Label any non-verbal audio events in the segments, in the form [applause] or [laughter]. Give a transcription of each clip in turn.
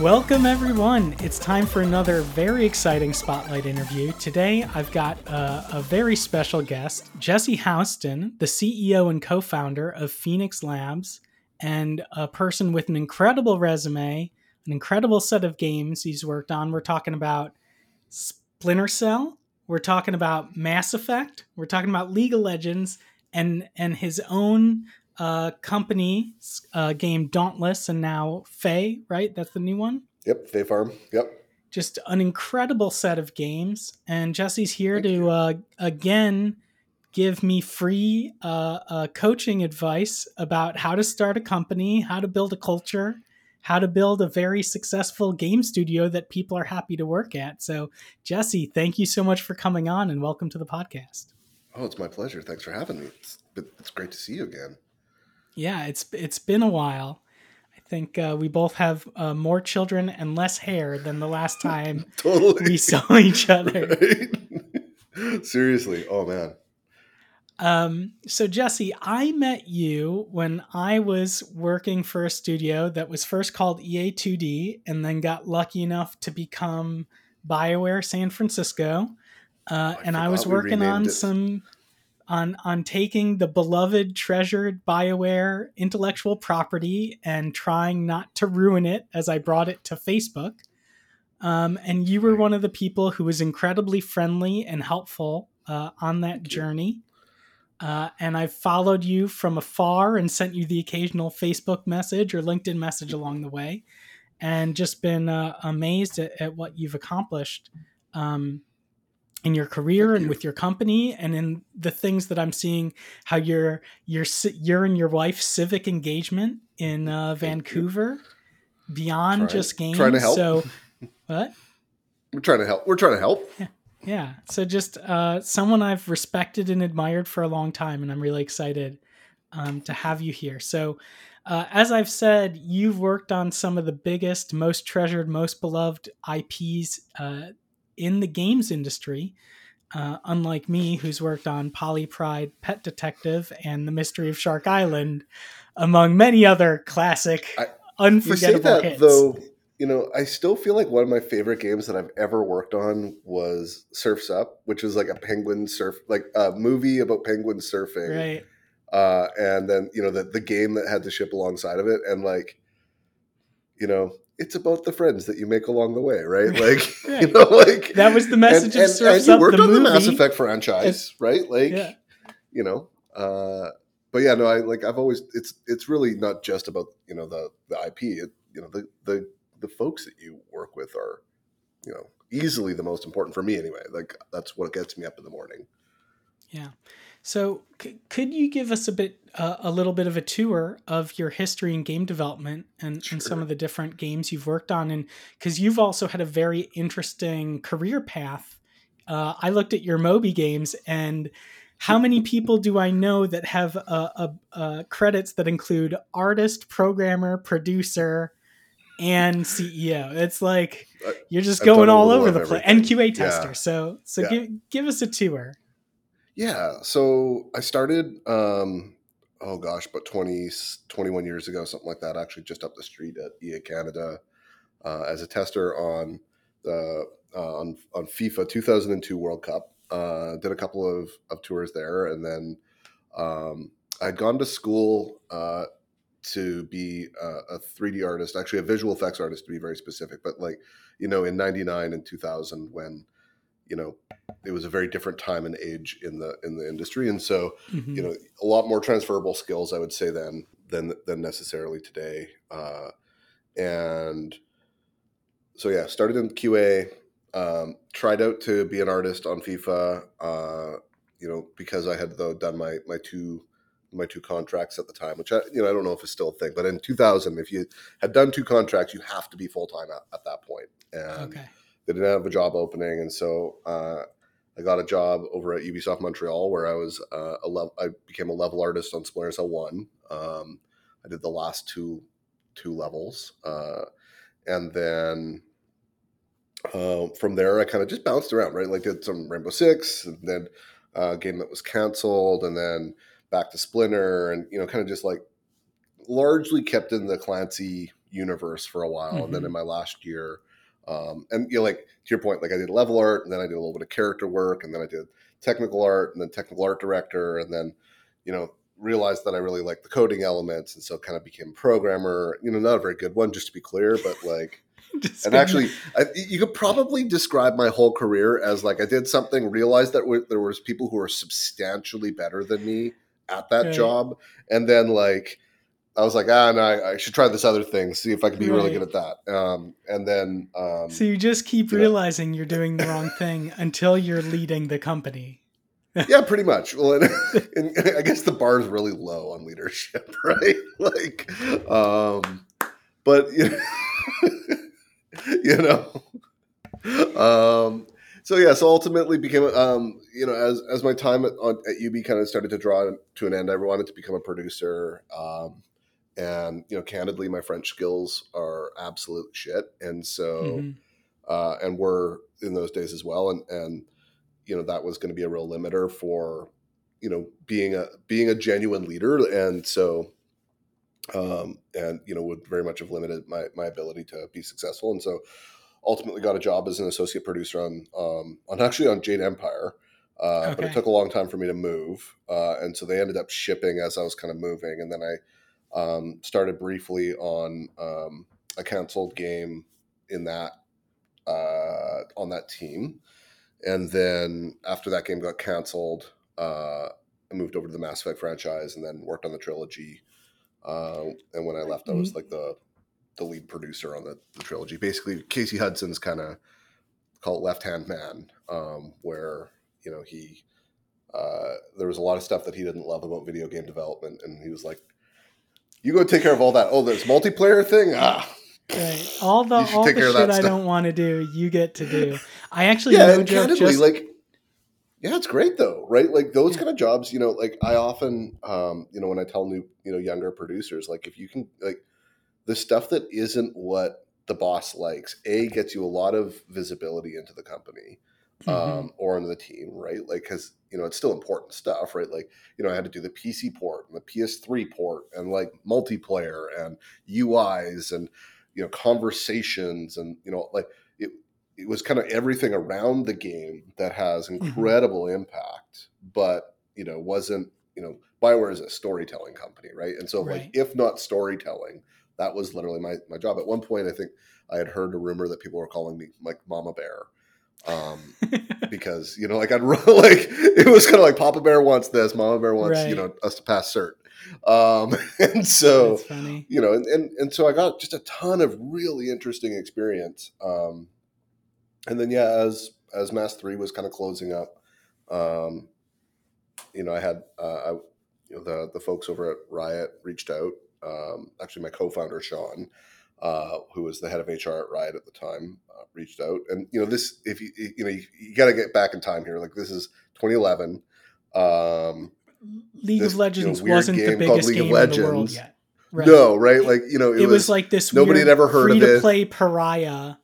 Welcome, everyone. It's time for another very exciting spotlight interview. Today, I've got a, a very special guest, Jesse Houston, the CEO and co founder of Phoenix Labs, and a person with an incredible resume, an incredible set of games he's worked on. We're talking about Splinter Cell, we're talking about Mass Effect, we're talking about League of Legends, and, and his own uh, company uh, game Dauntless and now Fae, right? That's the new one. Yep, Fae Farm. Yep. Just an incredible set of games, and Jesse's here Thank to uh, again give me free uh, uh, coaching advice about how to start a company, how to build a culture, how to build a very successful game studio that people are happy to work at. So, Jesse, thank you so much for coming on, and welcome to the podcast. Oh, it's my pleasure. Thanks for having me. It's, it's great to see you again. Yeah, it's it's been a while. I think uh, we both have uh, more children and less hair than the last time [laughs] totally. we saw each other. [laughs] Right? Seriously, oh man. Um, so Jesse, I met you when I was working for a studio that was first called EA2D and then got lucky enough to become BioWare San Francisco. Uh, I and I was working on it. some on on taking the beloved treasured bioware intellectual property and trying not to ruin it as i brought it to facebook. Um, and you were one of the people who was incredibly friendly and helpful uh, on that journey. Uh, and i've followed you from afar and sent you the occasional facebook message or linkedin message along the way and just been uh, amazed at, at, what you've accomplished. Um, in your career and with your company and in the things that I'm seeing how your your your and your wife's civic engagement in uh, Vancouver beyond trying, just games. Trying to help. So [laughs] what? We're trying to help. We're trying to help. Yeah. Yeah. So just uh, someone I've respected and admired for a long time, and I'm really excited um, to have you here. So, uh, as I've said, you've worked on some of the biggest, most treasured, most beloved IPs uh, in the games industry, uh, unlike me, who's worked on Polly Pride, Pet Detective, and The Mystery of Shark Island, among many other classic, I, unforgettable you say that, hits. Though, you know, I still feel like one of my favorite games that I've ever worked on was Surfs Up, which was like a penguin surf, like a movie about penguin surfing. Right. Uh, and then you know the the game that had the ship alongside of it, and like, you know, it's about the friends that you make along the way, right? Like, [laughs] right. you know, like that was the message and, of and, and you worked the on movie. the Mass Effect franchise, right? Like, yeah. you know, uh, but yeah, no, I like I've always it's it's really not just about you know the the IP. It, you know, the the the folks that you work with are, you know, easily the most important for me anyway. Like that's what gets me up in the morning. Yeah. So, c- could you give us a bit, uh, a little bit of a tour of your history in game development and, sure. and some of the different games you've worked on? And because you've also had a very interesting career path. Uh, I looked at your Moby games, and how many people do I know that have uh, credits that include artist, programmer, producer, and CEO? It's like you're just I've going all over the place, and QA tester. Yeah. So, so yeah. give give us a tour. Yeah. So I started, um, oh gosh, but 20, 21 years ago, something like that, actually just up the street at EA Canada uh, as a tester on the uh, on, on FIFA 2002 World Cup. Uh, did a couple of, of tours there, and then um, I'd gone to school uh, to be a, a, 3D artist, actually a visual effects artist to be very specific. But like, you know, in '99 and 2000, when you know it was a very different time and age in the in the industry. And so mm-hmm. you know a lot more transferable skills i would say then than than necessarily today. Uh, and so yeah started in qa um, tried out to be an artist on fifa uh, you know because i had though done my my two my two contracts at the time which i you know i don't know if it's still a thing but in 2000 if you had done two contracts you have to be full-time at, at that point. And okay they didn't have a job opening, and so uh, I got a job over at Ubisoft Montreal where I was uh, a level. I became a level artist on Splinter Cell One. Um, I did the last two two levels, uh, and then uh, from there I kind of just bounced around. Right, like did some Rainbow Six, and then uh, a game that was canceled, and then back to Splinter, and you know, kind of just like largely kept in the Clancy universe for a while, and then Mhm. in my last year, um, and you know, like to your point, like I did level art, and then I did a little bit of character work, and then I did technical art, and then technical art director, and then you know realized that I really liked the coding elements, and so kind of became a programmer. You know, not a very good one, just to be clear, but like. [laughs] And actually, I, you could probably describe my whole career as like I did something, realized that w- there was people who were substantially better than me at that Right. job, and then like I was like, ah, no, I, I should try this other thing, see if I can be really good at that. Um, and then, um, so you just keep you know. realizing you're doing the wrong thing until you're leading the company. [laughs] yeah, pretty much. Well, and, [laughs] and I guess the bar is really low on leadership, [laughs] right? Like, um, but you know, you know, um, so yeah, so ultimately became, um, you know, as as my time at, on, at UB kind of started to draw to an end, I wanted to become a producer. Um, and you know, candidly, my French skills are absolute shit, and so Mhm. uh, and were in those days as well. And and you know that was going to be a real limiter for you know being a being a genuine leader. And so um, and you know would very much have limited my my ability to be successful. And so ultimately got a job as an associate producer on um, on actually on Jade Empire. Uh, But it took a long time for me to move, uh, and so they ended up shipping as I was kind of moving, and then I um, started briefly on um, a canceled game in that uh, on that team, and then after that game got canceled, uh, I moved over to the Mass Effect franchise, and then worked on the trilogy. Uh, and when I left, I was like the the lead producer on the, the trilogy. Basically, Casey Hudson's kind of call it left hand man, um, where you know he uh, there was a lot of stuff that he didn't love about video game development, and he was like, "You go take care of all that. Oh, this multiplayer thing, ah." Right. All the all the take care of shit I stuff. don't want to do, you get to do. I actually yeah, no joke just like, yeah, it's great though, right? Like those Yeah. kind of jobs, you know, like I often, um, you know, when I tell new, you know, younger producers, like if you can, like, the stuff that isn't what the boss likes, a gets you a lot of visibility into the company, Mhm. um, or into the team, right? Like, because you know it's still important stuff, right? Like, you know, I had to do the PC port and the PS3 port and like multiplayer and UIs and you know conversations and you know like it. It was kind of everything around the game that has Mm-hmm. incredible impact, but you know wasn't you know Bioware is a storytelling company, right? And so Right. like if not storytelling, that was literally my my job. At one point, I think I had heard a rumor that people were calling me like Mama Bear. Um, because you know, like I'd [laughs] run, like it was kind of like Papa Bear wants this, Mama Bear wants you know us to pass cert, um, [laughs] and so funny. you know, and, and and so I got just a ton of really interesting experience. Um, and then yeah, as as Mass Three was kind of closing up, um, you know, I had uh, I, you know the the folks over at Riot reached out. Um, actually, my co-founder Sean, uh, who was the head of HR at Riot at the time, uh, reached out. And you know, this if you you know you, you got to get back in time here. Like this is 2011. Um, League this, of you know, Legends wasn't the biggest League of game in the world Legends. yet. Right. No, right? Like you know, It, was, like this nobody had ever heard of free to it. play pariah.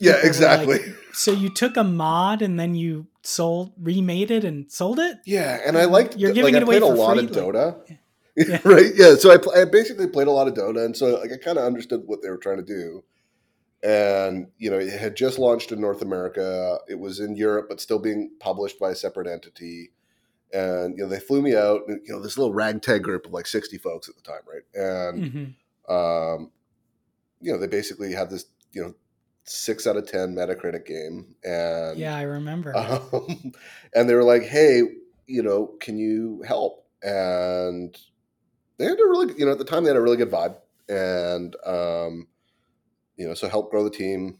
yeah, exactly. So you took a mod and then you sold remade it and sold it? Yeah, and I liked. You're like, giving I it away played a for lot free, of like- Dota. Yeah. [laughs] right? Yeah. So I, pl- I basically played a lot of Dota, and so like I kind of understood what they were trying to do. And you know, it had just launched in North America. It was in Europe, but still being published by a separate entity. And you know, they flew me out. And, you know, this little ragtag group of like sixty folks at the time, right? And hmm um, you know, they basically had this, you know, six out of ten Metacritic game, and Yeah, I remember. [laughs] um, and they were like, "Hey, you know, can you help?" And they had a really, you know, at the time they had a really good vibe, and um, you know, so help grow the team.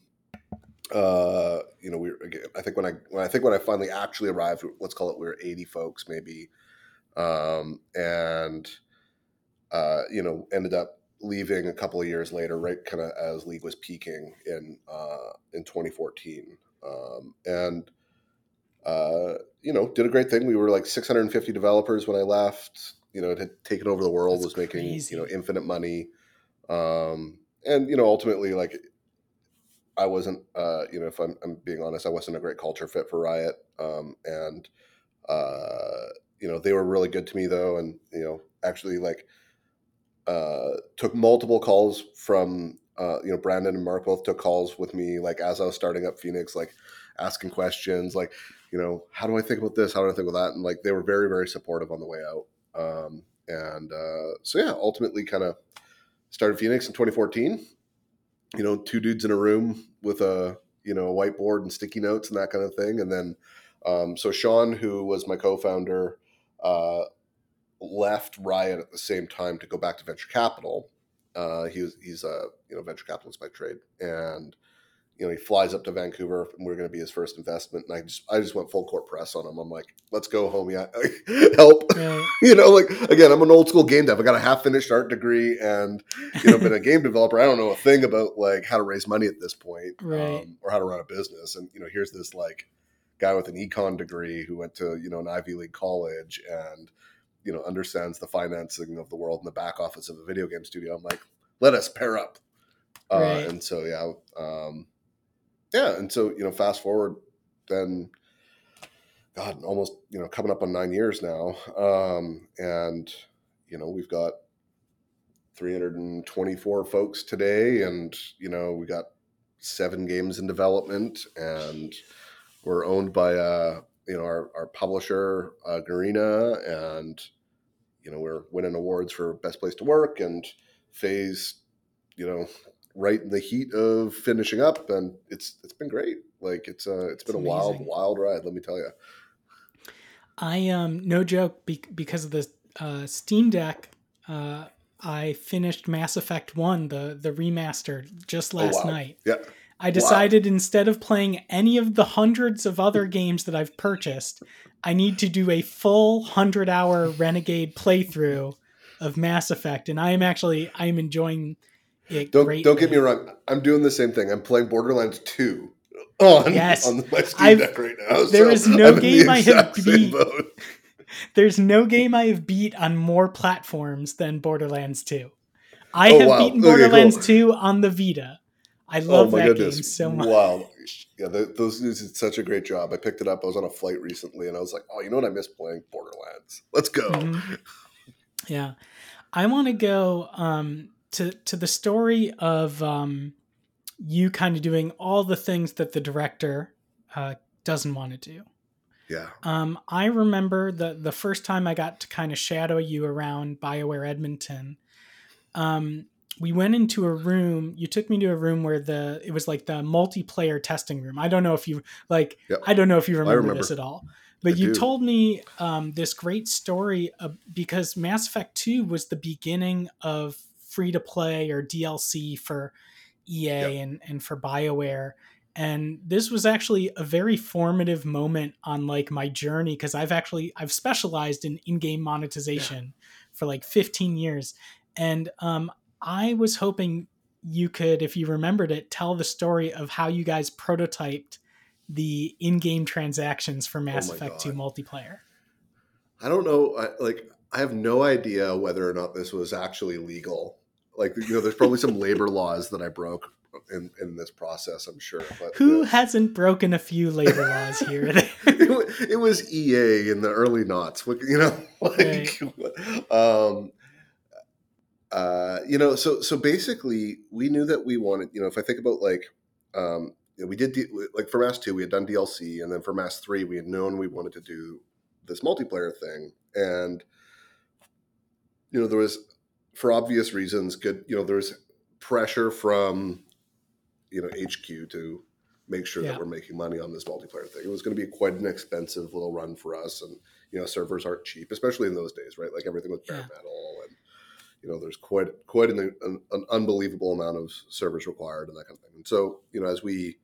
Uh, you know, we again, I think when I when I think when I finally actually arrived, let's call it, we were eighty folks maybe, um, and uh, you know, ended up leaving a couple of years later, right, kind of as league was peaking in uh, in 2014, um, and uh, you know, did a great thing. We were like 650 developers when I left. You know, it had taken over the world, That's was making crazy. you know infinite money, um, and you know, ultimately, like I wasn't, uh, you know, if I'm, I'm being honest, I wasn't a great culture fit for Riot, um, and uh, you know, they were really good to me though, and you know, actually like uh, took multiple calls from uh, you know, Brandon and Mark both took calls with me, like as I was starting up Phoenix, like asking questions, like, you know, how do I think about this? How do I think about that? And like they were very, very supportive on the way out. Um, and uh, so yeah, ultimately, kind of started Phoenix in 2014. You know, two dudes in a room with a you know a whiteboard and sticky notes and that kind of thing. And then um, so Sean, who was my co-founder, uh, left Riot at the same time to go back to venture capital. Uh, he was, he's a you know venture capitalist by trade, and you know he flies up to Vancouver, and we're going to be his first investment. And I just I just went full court press on him. I'm like, let's go, homie, [laughs] help. Right. [laughs] you know, like again, I'm an old school game dev. I got a half finished art degree, and you know, been a game developer. I don't know a thing about like how to raise money at this point, right. um, or how to run a business. And you know, here's this like guy with an econ degree who went to you know an Ivy League college and you know understands the financing of the world in the back office of a video game studio. I'm like, let us pair up. Uh, right. and so yeah, um, yeah, and so you know, fast forward, then, God, almost you know, coming up on nine years now, um, and you know, we've got 324 folks today, and you know, we got seven games in development, and we're owned by uh, you know our, our publisher uh, Garena, and you know we're winning awards for best place to work and phase you know, right in the heat of finishing up, and it's it's been great. Like it's uh it's been it's a wild wild ride. Let me tell you. I um no joke be- because of the uh, Steam Deck. Uh, I finished Mass Effect One, the the remaster, just oh, last oh, wow. night. Yeah. I decided wow. instead of playing any of the hundreds of other games that I've purchased, I need to do a full 100 hour Renegade playthrough of Mass Effect. And I am actually, I am enjoying it. Don't, don't get me wrong. I'm doing the same thing. I'm playing Borderlands 2 [laughs] on, yes. on my Steam I've, Deck right now. There so is no I'm game I have beat. [laughs] There's no game I have beat on more platforms than Borderlands 2. I oh, have wow. beaten Borderlands okay, cool. 2 on the Vita. I oh love oh, that goodness. game so much. Wow. Yeah, those dudes did such a great job. I picked it up. I was on a flight recently and I was like, oh, you know what? I miss playing Borderlands. Let's go. Mm-hmm. Yeah. I want to go um, to, to the story of um, you kind of doing all the things that the director uh, doesn't want to do. Yeah. Um, I remember the the first time I got to kind of shadow you around BioWare Edmonton. Um, we went into a room you took me to a room where the it was like the multiplayer testing room i don't know if you like yep. i don't know if you remember, remember. this at all but I you do. told me um, this great story of, because mass effect 2 was the beginning of free to play or dlc for ea yep. and, and for bioware and this was actually a very formative moment on like my journey because i've actually i've specialized in in-game monetization yeah. for like 15 years and um, I was hoping you could, if you remembered it, tell the story of how you guys prototyped the in-game transactions for Mass oh Effect God. 2 multiplayer. I don't know. I, like, I have no idea whether or not this was actually legal. Like, you know, there's probably some labor laws that I broke in, in this process, I'm sure. But who hasn't broken a few labor laws here? [laughs] it, it, was EA in the early knots, you know, [laughs] like, right. [laughs] um, uh, you know, so so basically, we knew that we wanted. You know, if I think about like, um, we did D- like for Mass two, we had done DLC, and then for Mass three, we had known we wanted to do this multiplayer thing, and you know, there was for obvious reasons, good. You know, there was pressure from you know HQ to make sure yeah. that we're making money on this multiplayer thing. It was going to be quite an expensive little run for us, and you know, servers aren't cheap, especially in those days, right? Like everything was bare yeah. metal and you know, there's quite quite an, an, an, unbelievable amount of servers required and that kind of thing. And so, you know, as we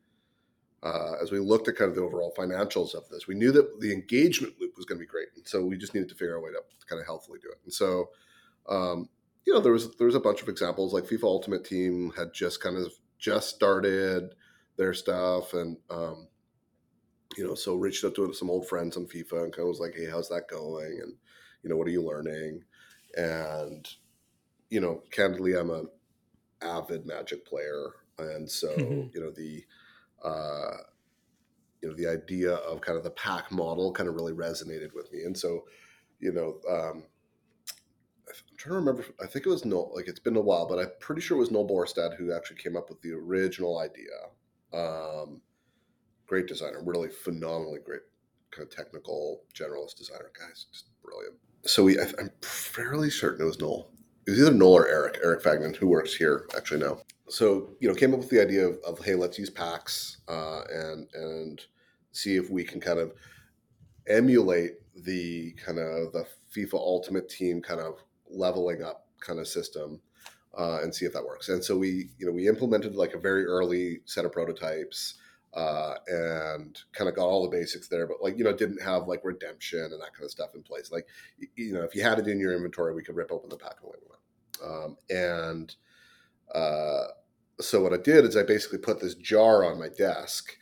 uh, as we looked at kind of the overall financials of this, we knew that the engagement loop was going to be great, and so we just needed to figure out a way to, to kind of healthily do it. And so, um, you know, there was there was a bunch of examples like FIFA Ultimate Team had just kind of just started their stuff, and um, you know, so reached out to some old friends on FIFA and kind of was like, "Hey, how's that going?" And you know, what are you learning? And you know, candidly, I'm a avid Magic player, and so mm-hmm. you know the uh, you know the idea of kind of the pack model kind of really resonated with me, and so you know. Um, I'm trying to remember. I think it was Noel. Like it's been a while, but I'm pretty sure it was Noel Borstad who actually came up with the original idea. Um, great designer, really phenomenally great, kind of technical generalist designer. Guys, just brilliant. So we, I, I'm fairly certain it was Noel. It was either Noel or Eric, Eric Fagnan, who works here actually now. So you know, came up with the idea of, of hey, let's use packs uh, and and see if we can kind of emulate the kind of the FIFA Ultimate Team kind of leveling up kind of system uh, and see if that works. And so we, you know, we implemented like a very early set of prototypes uh, and kind of got all the basics there, but like you know, didn't have like redemption and that kind of stuff in place. Like you know, if you had it in your inventory, we could rip open the pack and away we went. Um, and uh, so what I did is I basically put this jar on my desk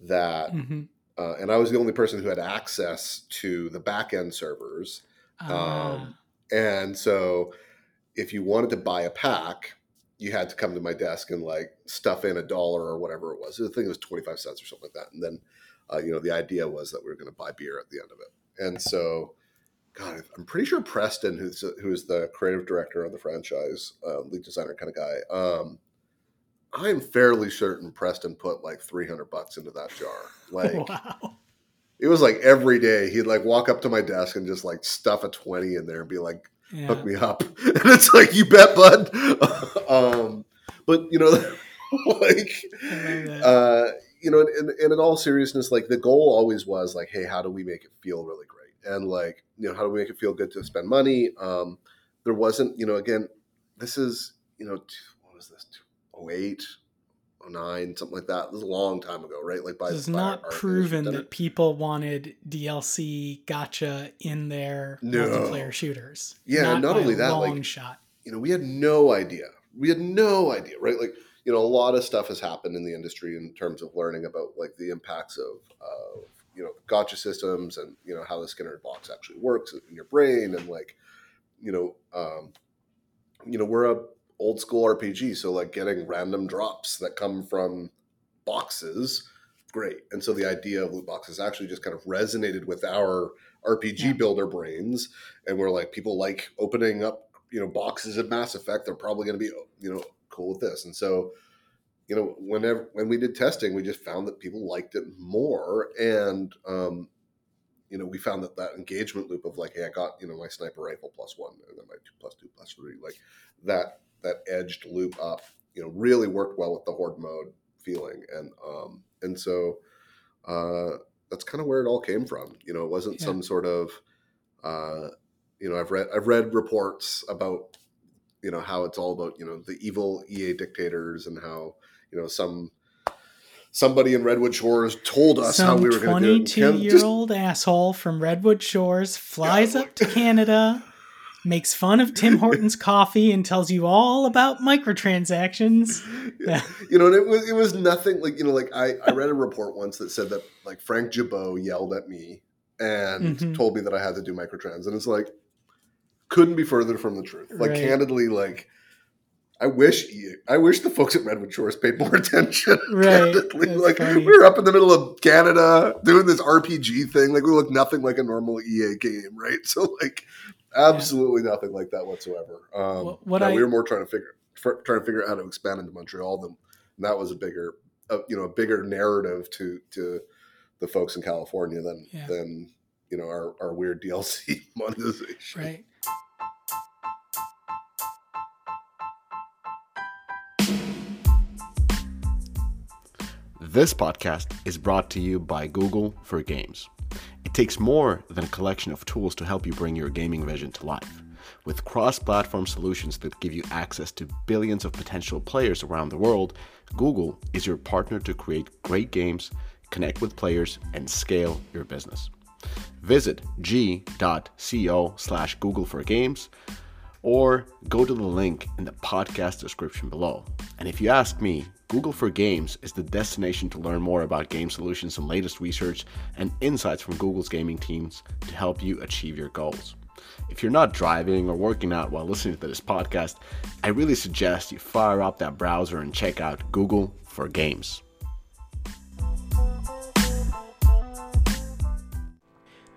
that. Mm-hmm uh, and I was the only person who had access to the backend servers. Uh. Um, and so, if you wanted to buy a pack, you had to come to my desk and like stuff in a dollar or whatever it was. The thing was twenty five cents or something like that. And then, uh, you know, the idea was that we were going to buy beer at the end of it. And so, God, I'm pretty sure Preston, who's who's the creative director of the franchise, uh, lead designer kind of guy. Um, I'm fairly certain Preston put like 300 bucks into that jar. [laughs] Like, wow. It was like every day he'd like walk up to my desk and just like stuff a 20 in there and be like, yeah. hook me up. [laughs] And it's like, you bet, bud. [laughs] um, but, you know, [laughs] like, uh, you know, and, and in all seriousness, like the goal always was like, hey, how do we make it feel really great? And like, you know, how do we make it feel good to spend money? Um, there wasn't, you know, again, this is, you know, what was this? 08, 09, something like that. This is a long time ago, right? Like by it's not proven that people wanted DLC gacha in their no. multiplayer shooters. Yeah, not, not only that, like shot. You know, we had no idea. We had no idea, right? Like, you know, a lot of stuff has happened in the industry in terms of learning about like the impacts of, uh, you know, gacha systems and you know how the Skinner box actually works in your brain and like, you know, um, you know, we're a old school RPG. So like getting random drops that come from boxes, great. And so the idea of loot boxes actually just kind of resonated with our RPG yeah. builder brains. And we're like, people like opening up, you know, boxes of Mass Effect. They're probably going to be, you know, cool with this. And so, you know, whenever when we did testing, we just found that people liked it more. And um, you know, we found that that engagement loop of like, hey, I got you know my sniper rifle plus one, and then my two plus two plus three, like that that edged loop up, you know, really worked well with the horde mode feeling, and um, and so uh, that's kind of where it all came from. You know, it wasn't yeah. some sort of, uh, you know, I've read I've read reports about, you know, how it's all about you know the evil EA dictators and how you know some somebody in Redwood Shores told us Some how we were going to do it. Twenty-two-year-old asshole from Redwood Shores flies yeah. up to Canada makes fun of Tim Hortons [laughs] coffee and tells you all about microtransactions. [laughs] Yeah. You know, and it was it was nothing like you know, like I, I read a report once that said that like Frank Gibeau yelled at me and mm-hmm. told me that I had to do microtrans. And it's like couldn't be further from the truth. Like right. candidly, like I wish I wish the folks at Redwood Shores paid more [laughs] attention. Right. Like funny. we were up in the middle of Canada doing this RPG thing. Like we look nothing like a normal EA game, right? So like absolutely yeah. nothing like that whatsoever. Um, what, what I, we were more trying to figure trying to figure out how to expand into Montreal than and that was a bigger uh, you know a bigger narrative to to the folks in California than yeah. than you know our, our weird [laughs] DLC monetization. Right. This podcast is brought to you by Google for Games. It takes more than a collection of tools to help you bring your gaming vision to life. With cross platform solutions that give you access to billions of potential players around the world, Google is your partner to create great games, connect with players, and scale your business. Visit g.co slash Google for Games or go to the link in the podcast description below. And if you ask me, Google for Games is the destination to learn more about game solutions and latest research and insights from Google's gaming teams to help you achieve your goals. If you're not driving or working out while listening to this podcast, I really suggest you fire up that browser and check out Google for Games.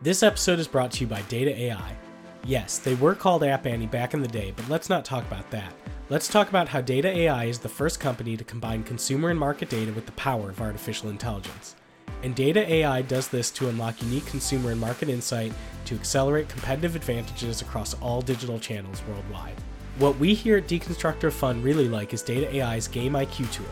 This episode is brought to you by Data AI Yes, they were called App Annie back in the day, but let's not talk about that. Let's talk about how Data AI is the first company to combine consumer and market data with the power of artificial intelligence. And Data AI does this to unlock unique consumer and market insight to accelerate competitive advantages across all digital channels worldwide. What we here at Deconstructor Fun really like is Data AI's Game IQ tool.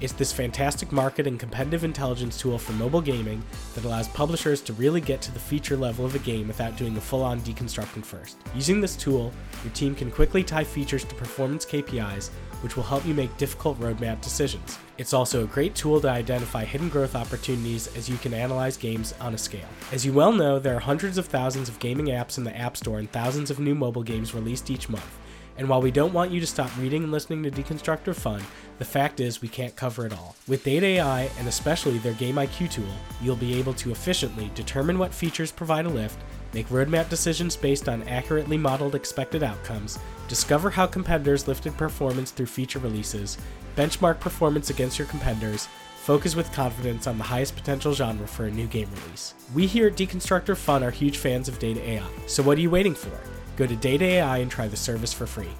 It's this fantastic market and competitive intelligence tool for mobile gaming that allows publishers to really get to the feature level of a game without doing a full on deconstructing first. Using this tool, your team can quickly tie features to performance KPIs, which will help you make difficult roadmap decisions. It's also a great tool to identify hidden growth opportunities as you can analyze games on a scale. As you well know, there are hundreds of thousands of gaming apps in the App Store and thousands of new mobile games released each month. And while we don't want you to stop reading and listening to Deconstructor Fun, the fact is we can't cover it all. With Data AI and especially their Game IQ tool, you'll be able to efficiently determine what features provide a lift, make roadmap decisions based on accurately modeled expected outcomes, discover how competitors lifted performance through feature releases, benchmark performance against your competitors, focus with confidence on the highest potential genre for a new game release. We here at Deconstructor Fun are huge fans of Data AI, so what are you waiting for? Go to Data AI and try the service for free.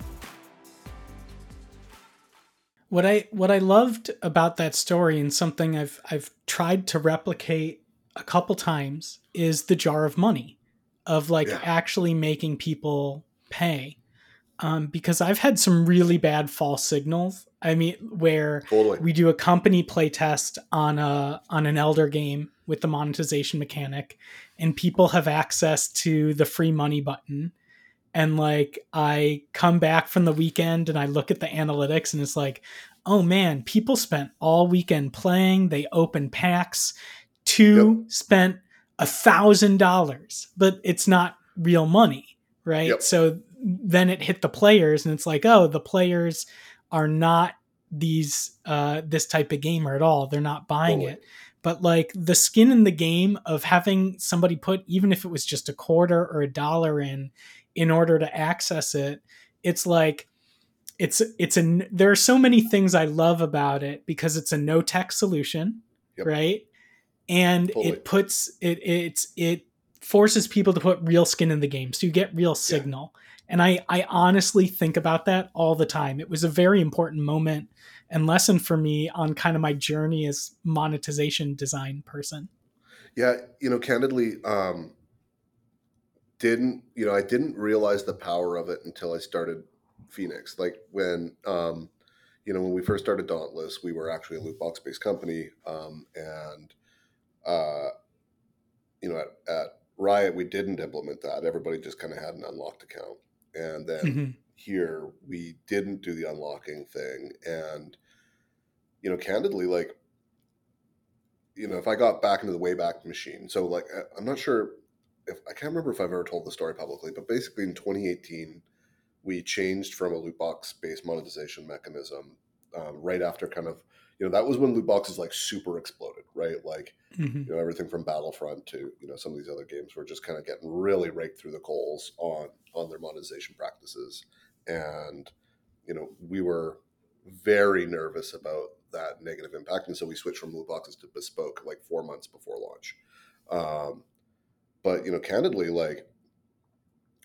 What I what I loved about that story and something I've I've tried to replicate a couple times is the jar of money of like Yeah. actually making people pay. Um, because I've had some really bad false signals. I mean, where Totally. we do a company playtest on a on an elder game with the monetization mechanic and people have access to the free money button and like i come back from the weekend and i look at the analytics and it's like oh man people spent all weekend playing. They opened packs. Two spent a thousand dollars but it's not real money right? Yep. so then it hit the players and it's like oh the players are not these uh this type of gamer at all. They're not buying Totally. it. But like the skin in the game of having somebody put even if it was just a quarter or a dollar in in order to access it it's like it's it's a there are so many things i love about it because it's a no tech solution Yep. right? And it puts it it's it forces people to put real skin in the game. So you get real signal. And i i honestly think about that all the time. It was a very important moment and lesson for me on kind of my journey as monetization design person. Yeah, you know, candidly, um, didn't you know? I didn't realize the power of it until I started Phoenix. Like when, um, you know, when we first started Dauntless, we were actually a loot box based company, um, and uh, you know, at, at Riot, we didn't implement that. Everybody just kind of had an unlocked account, and then Mhm. here we didn't do the unlocking thing, and you know, candidly, like you know, if I got back into the Wayback Machine, so like I'm not sure if I can't remember if I've ever told the story publicly, but basically in 2018, we changed from a loot box based monetization mechanism um, right after kind of you know that was when loot boxes like super exploded, right? Like Mhm. you know everything from Battlefront to you know some of these other games were just kind of getting really raked through the coals on on their monetization practices, and you know we were very nervous about that negative impact, and so we switched from loot boxes to bespoke like four months before launch. Um, but you know, candidly, like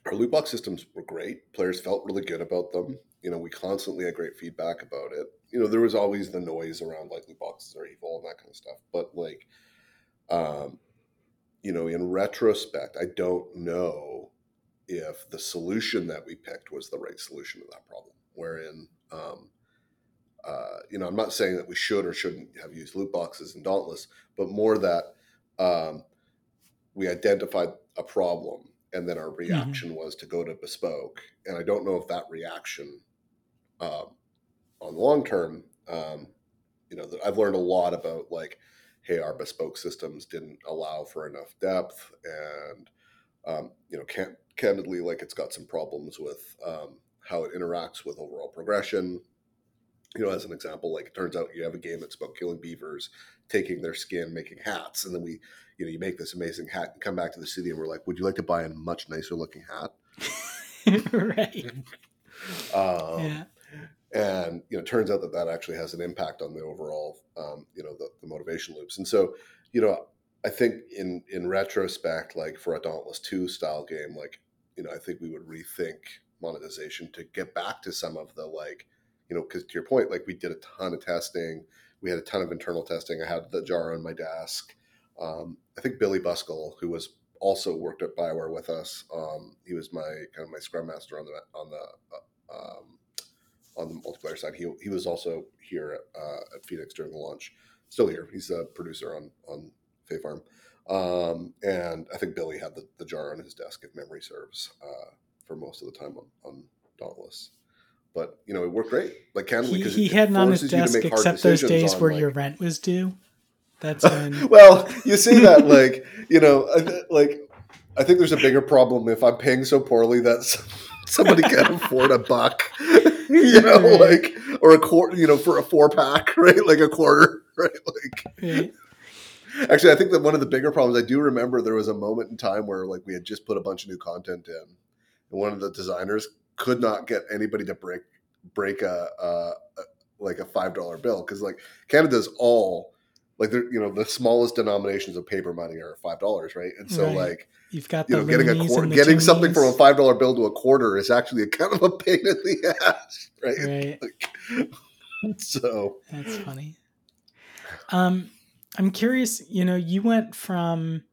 our loot box systems were great. Players felt really good about them. You know, we constantly had great feedback about it. You know, there was always the noise around like loot boxes are evil and that kind of stuff. But like, um, you know, in retrospect, I don't know if the solution that we picked was the right solution to that problem. Wherein, um, uh, you know, I'm not saying that we should or shouldn't have used loot boxes in Dauntless, but more that um, we identified a problem and then our reaction was to go to bespoke. And I don't know if that reaction um, on the long term, um, you know, I've learned a lot about like, hey, our bespoke systems didn't allow for enough depth, and um, you know, can, candidly, like it's got some problems with um, how it interacts with overall progression. You know, as an example, like it turns out you have a game that's about killing beavers, taking their skin, making hats, and then we, you know, you make this amazing hat and come back to the city, and we're like, would you like to buy a much nicer looking hat? [laughs] right. Um, yeah. and you know it turns out that that actually has an impact on the overall um, you know the, the motivation loops. And so you know i think in in retrospect like for a dauntless 2 style game like you know, I think we would rethink monetization to get back to some of the like, you know, because to your point, like we did a ton of testing, we had a ton of internal testing. I had the jar on my desk. Um, I think Billy Buskell, who was also worked at Bioware with us, um, he was my kind of my scrum master on the on the uh, um, on the multiplayer side. He he was also here at, uh, at Phoenix during the launch. Still here. He's a producer on on Fae Farm. Um, and I think Billy had the, the jar on his desk, if memory serves, uh, for most of the time on, on Dauntless. But you know, it worked great. Like candidly, he, because he had it on his forces you to desk except those days on, where like- your rent was due. That's [laughs] when well, you see that, [laughs] like you know, like I think there's a bigger problem if I'm paying so poorly that somebody can't [laughs] afford a buck, you know, Right. like or a quarter, you know, for a four pack, right? Like a quarter, right? Like yeah, Actually, I think that one of the bigger problems I do remember there was a moment in time where like we had just put a bunch of new content in, and one of the designers could not get anybody to break break a, a, a like a five dollar bill because like Canada's all like they're you know the smallest denominations of paper money are five dollars, right? And so Right. like you've got you know getting a quarter, getting something from a five dollar bill to a quarter is actually a [laughs] kind of a pain in the ass, right? Right. Like, [laughs] so That's funny. Um, I'm curious. You know, you went from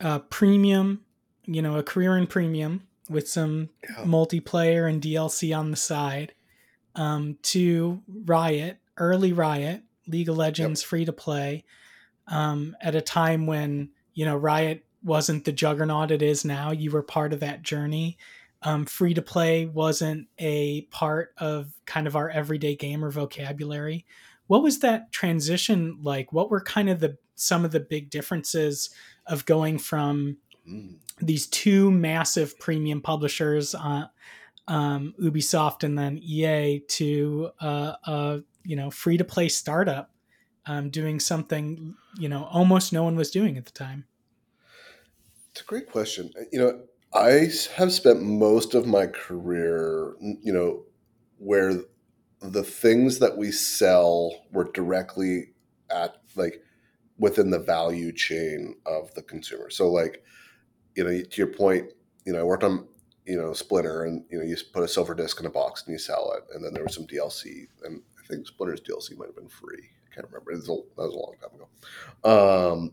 uh, premium, you know, a career in premium with some yeah. multiplayer and DLC on the side, um, to Riot, early Riot, League of Legends, free to play, um, at a time when you know Riot wasn't the juggernaut it is now. You were part of that journey. Um, free to play wasn't a part of kind of our everyday gamer vocabulary. What was that transition like? What were kind of the some of the big differences of going from Mm. These two massive premium publishers, uh, um, Ubisoft and then EA, to uh, a you know free to play startup um, doing something you know almost no one was doing at the time. It's a great question. You know, I have spent most of my career, you know, where the things that we sell were directly at like within the value chain of the consumer. So, like, you know, to your point, you know, I worked on, you know, Splinter, and you know, you put a silver disc in a box and you sell it, and then there was some DLC, and I think Splinter's DLC might have been free. I can't remember. Was a, that was a long time ago. Um,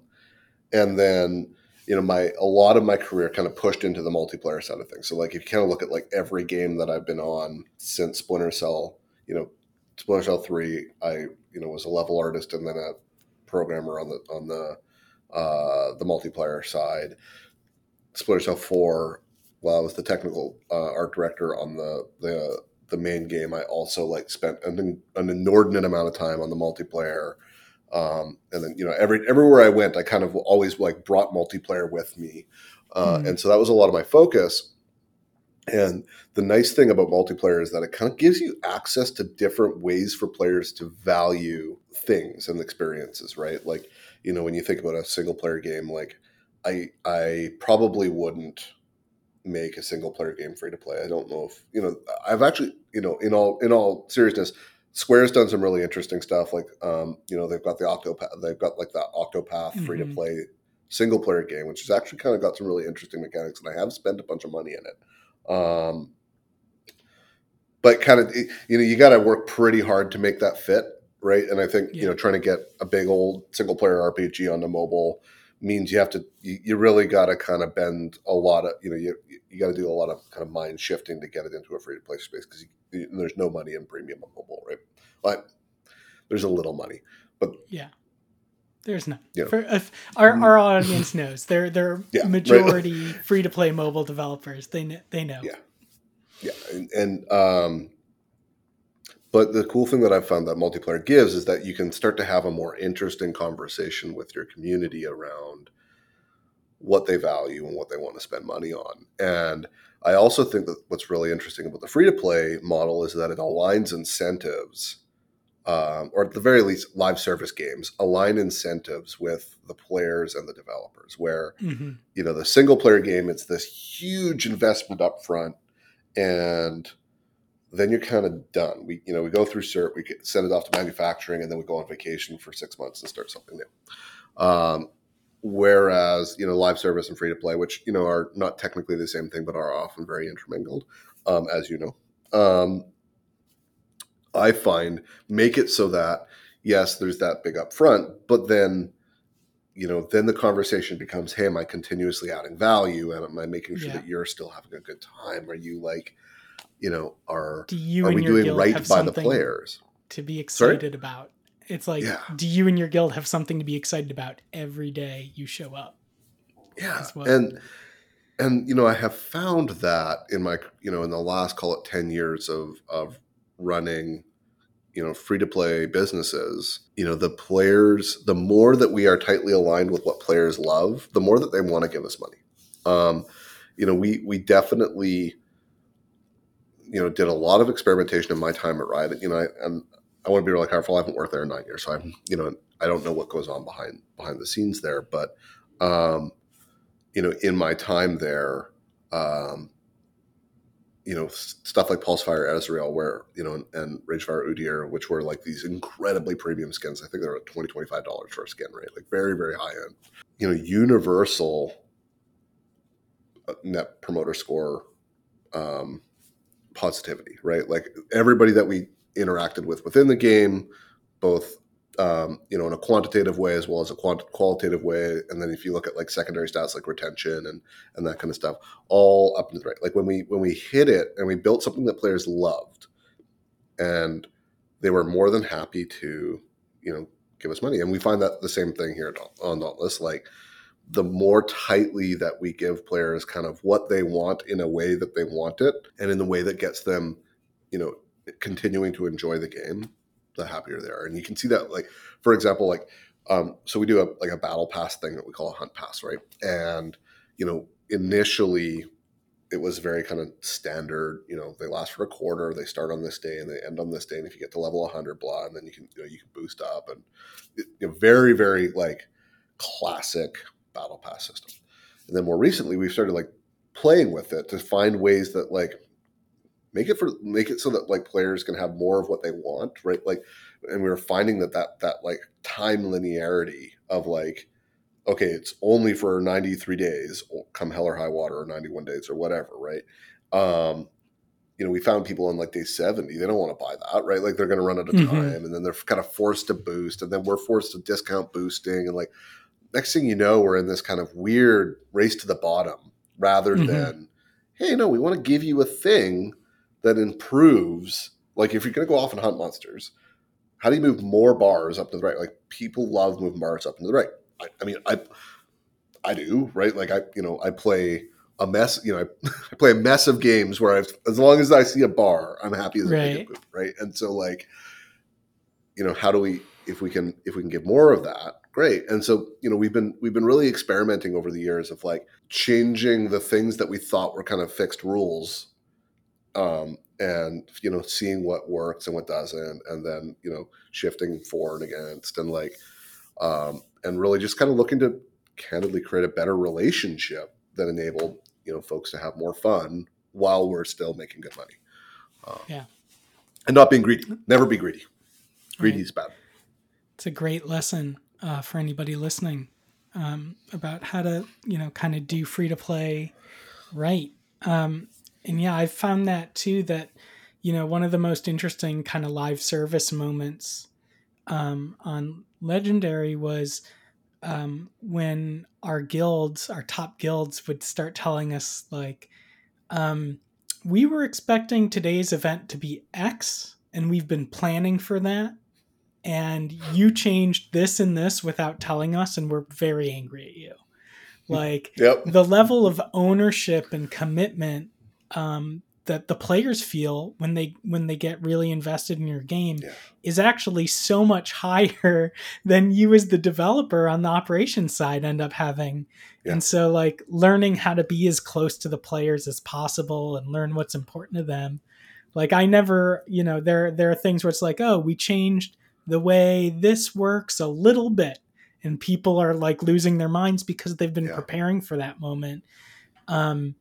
and then you know my a lot of my career kind of pushed into the multiplayer side of things so like if you kind of look at like every game that i've been on since splinter cell you know splinter cell 3 i you know was a level artist and then a programmer on the on the uh the multiplayer side splinter cell 4 while i was the technical uh, art director on the the the main game i also like spent an, an inordinate amount of time on the multiplayer um, and then you know every everywhere I went, I kind of always like brought multiplayer with me, uh, Mhm. and so that was a lot of my focus. And the nice thing about multiplayer is that it kind of gives you access to different ways for players to value things and experiences, right? Like you know when you think about a single player game, like I I probably wouldn't make a single player game free to play. I don't know if you know. I've actually you know in all in all seriousness, Square's done some really interesting stuff. Like, um, you know, they've got the Octopath, they've got like the Octopath free to Mhm. play single player game, which has actually kind of got some really interesting mechanics, and I have spent a bunch of money in it. Um, but kind of, you know, you got to work pretty hard to make that fit, right? And I think you know, trying to get a big old single player RPG onto mobile means you have to, you, you really got to kind of bend a lot of, you know, you you got to do a lot of kind of mind shifting to get it into a free to play space because there's no money in premium on mobile, right? But there's a little money. But yeah. There's no. Yeah. For, if our, our audience knows, they're they're [laughs] Yeah, right. majority free to play mobile developers. They they know. Yeah. Yeah, and, and um, but the cool thing that I've found that multiplayer gives is that you can start to have a more interesting conversation with your community around what they value and what they want to spend money on. And I also think that what's really interesting about the free to play model is that it aligns incentives, um, or at the very least, live service games align incentives with the players and the developers. Where hmm you know the single player game it's this huge investment up front and then you're kind of done. We you know we go through cert we send it off to manufacturing and then we go on vacation for six months and start something new. Um, whereas you know live service and free to play which you know are not technically the same thing but are often very intermingled um, as you know. Um, i find make it so that yes there's that big upfront but then you know then the conversation becomes hey am i continuously adding value? And am i making sure Yeah. that you're still having a good time? Are you like you know are Do you are and we your doing guild right have by the players to be Sorry? excited about? It's like, Yeah. do you and your guild have something to be excited about every day you show up? yeah well. and and you know i have found that in my you know in the last call it 10 years of of running you know free to play businesses you know the players the more that we are tightly aligned with what players love the more that they want to give us money um you know we we definitely you know did a lot of experimentation in my time at riot you know I, and i want to be really careful i haven't worked there in nine years so i'm you know i don't know what goes on behind behind the scenes there but um you know, in my time there, um, you know, stuff like Pulsefire Ezreal, where, you know, and, and Ragefire Udyr, which were like these incredibly premium skins. I think they're at $20, $25 for a skin, right? Like very, very high end. You know, universal uh, net promoter score um, positivity, right? Like everybody that we interacted with within the game, both um, you know, in a quantitative way as well as a quant- qualitative way. And then if you look at like secondary stats like retention and and that kind of stuff, all up and right. Like when we when we hit it and we built something that players loved, and they were more than happy to, you know, give us money. And we find that the same thing here on Dauntless. Like the more tightly that we give players kind of what they want in a way that they want it, and in the way that gets them, you know, continuing to enjoy the game, the happier they are. And you can see that, like, for example, like, um, so we do a like a battle pass thing that we call a hunt pass, right? And you know, initially it was very kind of standard. You know, they last for a quarter, they start on this day and they end on this day. And if you get to level 100, blah, and then you can you know you can boost up and you know, very very like classic battle pass system. And then more recently, we've started like playing with it to find ways that like make it for make it so that like players can have more of what they want right like and we were finding that that that like time linearity of like okay it's only for 93 days come hell or high water or 91 days or whatever right um you know we found people on like day 70 they don't want to buy that right like they're going to run out of Mhm. time and then they're kind of forced to boost and then we're forced to discount boosting and like next thing you know we're in this kind of weird race to the bottom rather Mhm. than hey no we want to give you a thing that improves like if you're going to go off and hunt monsters how do you move more bars up to the right like people love moving bars up and to the right I, I mean i i do right like i you know i play a mess you know i, [laughs] I play a mess of games where I've, as long as i see a bar i'm happy as Right. right. poop right and so like you know how do we if we can if we can get more of that great. And so you know we've been we've been really experimenting over the years of like changing the things that we thought were kind of fixed rules um and you know seeing what works and what doesn't and then you know shifting for and against and like um and really just kind of looking to candidly create a better relationship that enabled you know folks to have more fun while we're still making good money. Um, Yeah. and not being greedy never be greedy. Greedy Right. is bad. It's a great lesson uh, for anybody listening um, about how to, you know, kind of do free to play right. Um, and yeah, I've found that too. That you know, one of the most interesting kind of live service moments um, on Legendary was um, when our guilds, our top guilds, would start telling us like, um, "We were expecting today's event to be X, and we've been planning for that." And you changed this and this without telling us and we're very angry at you like yep the level of ownership and commitment um, that the players feel when they when they get really invested in your game Yeah. is actually so much higher [laughs] than you as the developer on the operations side end up having Yeah. and so like learning how to be as close to the players as possible and learn what's important to them like i never you know there there are things where it's like oh we changed the way this works a little bit and people are like losing their minds because they've been Yeah. preparing for that moment um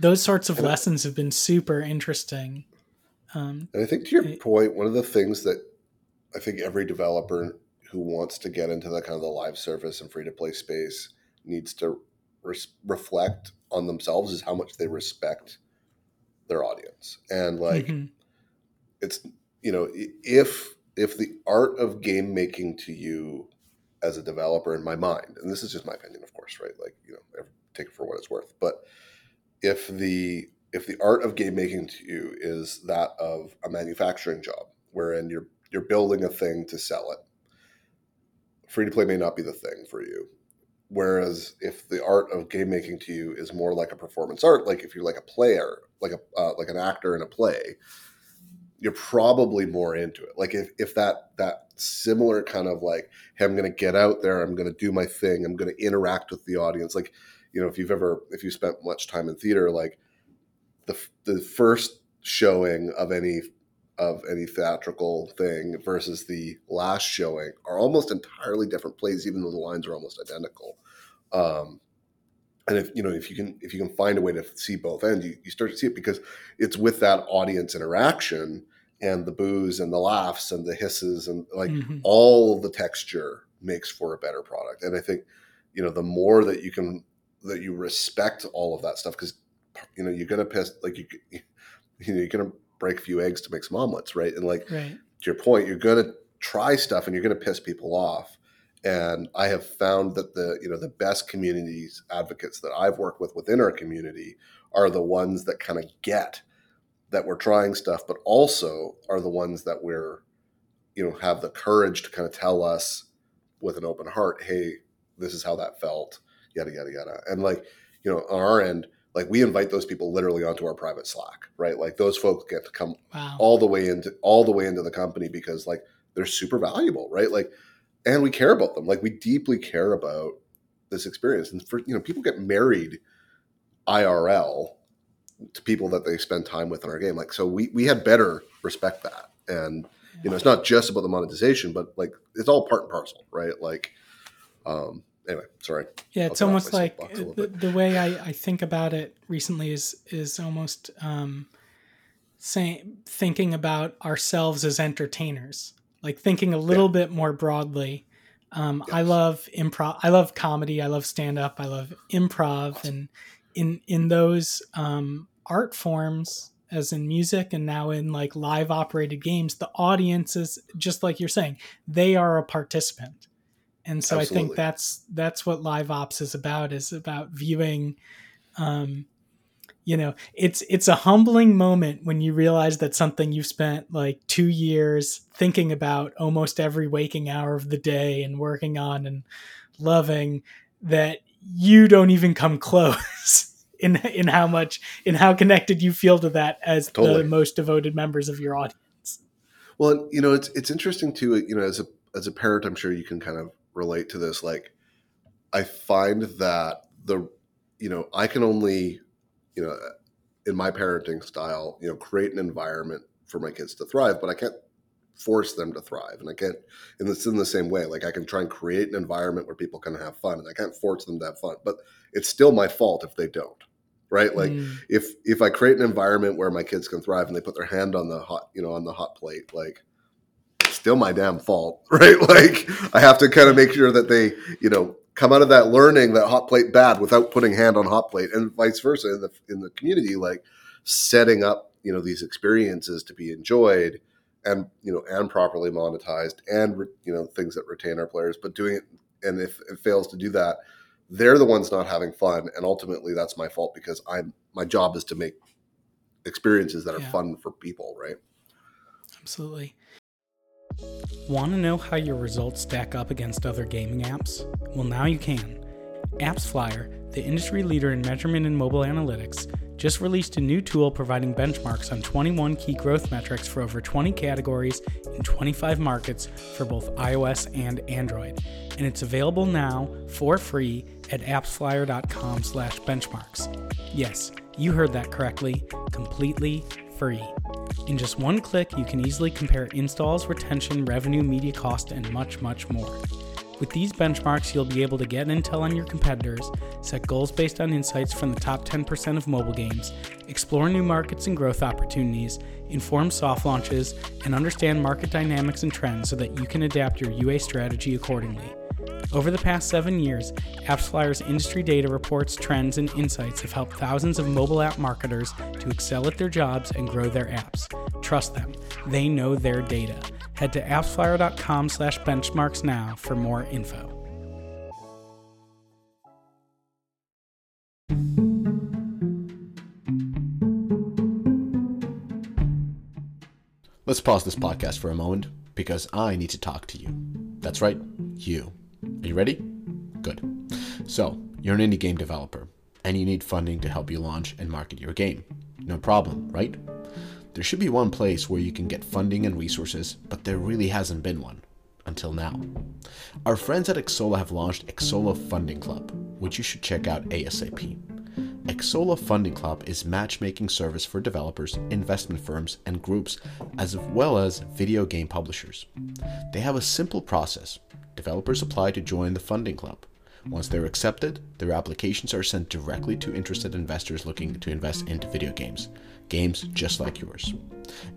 those sorts of And I- lessons have been super interesting um And I think to your Right. point, one of the things that I think every developer who wants to get into the kind of the live service and free to play space needs to res- reflect on themselves is how much they respect their audience and like mm-hmm. it's you know if if the art of game making to you as a developer in my mind and this is just my opinion of course right? Like you know take it for what it's worth but if the if the art of game making to you is that of a manufacturing job wherein you're you're building a thing to sell it free to play may not be the thing for you. Whereas if the art of game making to you is more like a performance art like if you're like a player like a uh, like an actor in a play you're probably more into it like if, if that that similar kind of like hey i'm gonna get out there i'm gonna do my thing i'm gonna interact with the audience like you know if you've ever if you spent much time in theater like the the first showing of any of any theatrical thing versus the last showing are almost entirely different plays, even though the lines are almost identical. Um, and if you know if you can if you can find a way to see both ends, you, you start to see it because it's with that audience interaction and the boos and the laughs and the hisses and like mm-hmm. all the texture makes for a better product. And I think you know the more that you can that you respect all of that stuff because you know you're gonna piss like you you know you're gonna break a few eggs to make some omelets, right? And like right. to your point, you're going to try stuff and you're going to piss people off. And I have found that the you know the best communities advocates that I've worked with within our community are the ones that kind of get that we're trying stuff, but also are the ones that we're you know have the courage to kind of tell us with an open heart, hey, this is how that felt, yada yada yada. And like you know on our end, like we invite those people literally onto our private slack right like those folks get to come wow. all the way into all the way into the company because like they're super valuable right like and we care about them. Like we deeply care about this experience. And for you know people get married irl to people that they spend time with in our game. Like so we we had better respect that. And you know it's not just about the monetization but like it's all part and parcel right? Like um anyway, sorry. Yeah, it's almost like the, the, way I, I think about it recently is is almost um, saying thinking about ourselves as entertainers, like thinking a little yeah. bit more broadly. Um, yes. I love improv. I love comedy. I love stand up. I love improv, and in in those um, art forms, as in music and now in like live operated games, the audience is just like you're saying. They are a participant and so Absolutely. I think that's that's what live ops is about is about viewing um you know it's it's a humbling moment when you realize that something you've spent like 2 years thinking about almost every waking hour of the day and working on and loving that you don't even come [laughs] close in in how much in how connected you feel to that as totally. the most devoted members of your audience. Well, you know, it's it's interesting too, you know, as a as a parent, I'm sure you can kind of relate to this. Like, I find that the, you know, I can only, you know, in my parenting style, you know, create an environment for my kids to thrive, but I can't force them to thrive. And I can't, and it's in the same way. Like, I can try and create an environment where people can have fun, and I can't force them to have fun, but it's still my fault if they don't right like mm. if if i create an environment where my kids can thrive and they put their hand on the hot you know on the hot plate like still my damn fault, [laughs] right? Like I have to kind of make sure that they, you know, come out of that learning that hot plate bad without putting hand on hot plate, and vice versa in the in the community, like setting up, you know, these experiences to be enjoyed and you know and properly monetized and you know things that retain our players but doing it and if it fails to do that they're the ones not having fun and ultimately that's my fault because i'm my job is to make experiences that are yeah. fun for people right absolutely Want to know how your results stack up against other gaming apps? Well, now you can. AppsFlyer, the industry leader in measurement and mobile analytics, just released a new tool providing benchmarks on 21 key growth metrics for over 20 categories in 25 markets for both iOS and Android. And it's available now for free at appsflyer.com/benchmarks. Yes, you heard that correctly, completely free. In just one click, you can easily compare installs, retention, revenue, media cost, and much, much more. With these benchmarks, you'll be able to get intel on your competitors, set goals based on insights from the top 10% of mobile games, explore new markets and growth opportunities, inform soft launches, and understand market dynamics and trends so that you can adapt your UA strategy accordingly. Over the past seven years, AppsFlyer's industry data reports, trends, and insights have helped thousands of mobile app marketers to excel at their jobs and grow their apps. Trust them, they know their data. Head to appsflyer.com slash benchmarks now for more info. Let's pause this podcast for a moment because I need to talk to you. That's right, you. Are you ready? Good. So, you're an indie game developer and you need funding to help you launch and market your game. No problem, right? There should be one place where you can get funding and resources, but there really hasn't been one until now. Our friends at Xsolla have launched Xsolla Funding Club, which you should check out ASAP. Xsolla Funding Club is matchmaking service for developers, investment firms, and groups, as well as video game publishers. They have a simple process. Developers apply to join the funding club. Once they're accepted, their applications are sent directly to interested investors looking to invest into video games games just like yours.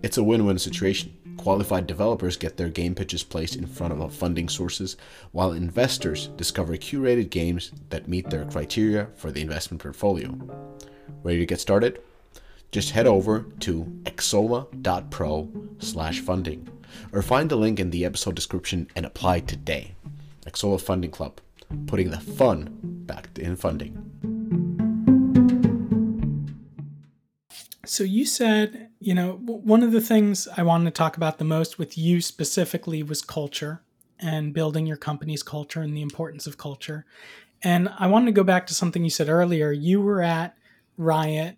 It's a win win situation. Qualified developers get their game pitches placed in front of funding sources, while investors discover curated games that meet their criteria for the investment portfolio. Ready to get started? Just head over to xsolla.pro slash funding or find the link in the episode description and apply today. Xsolla Funding Club, putting the fun back in funding. So you said, you know, one of the things I wanted to talk about the most with you specifically was culture and building your company's culture and the importance of culture. And I wanted to go back to something you said earlier. You were at Riot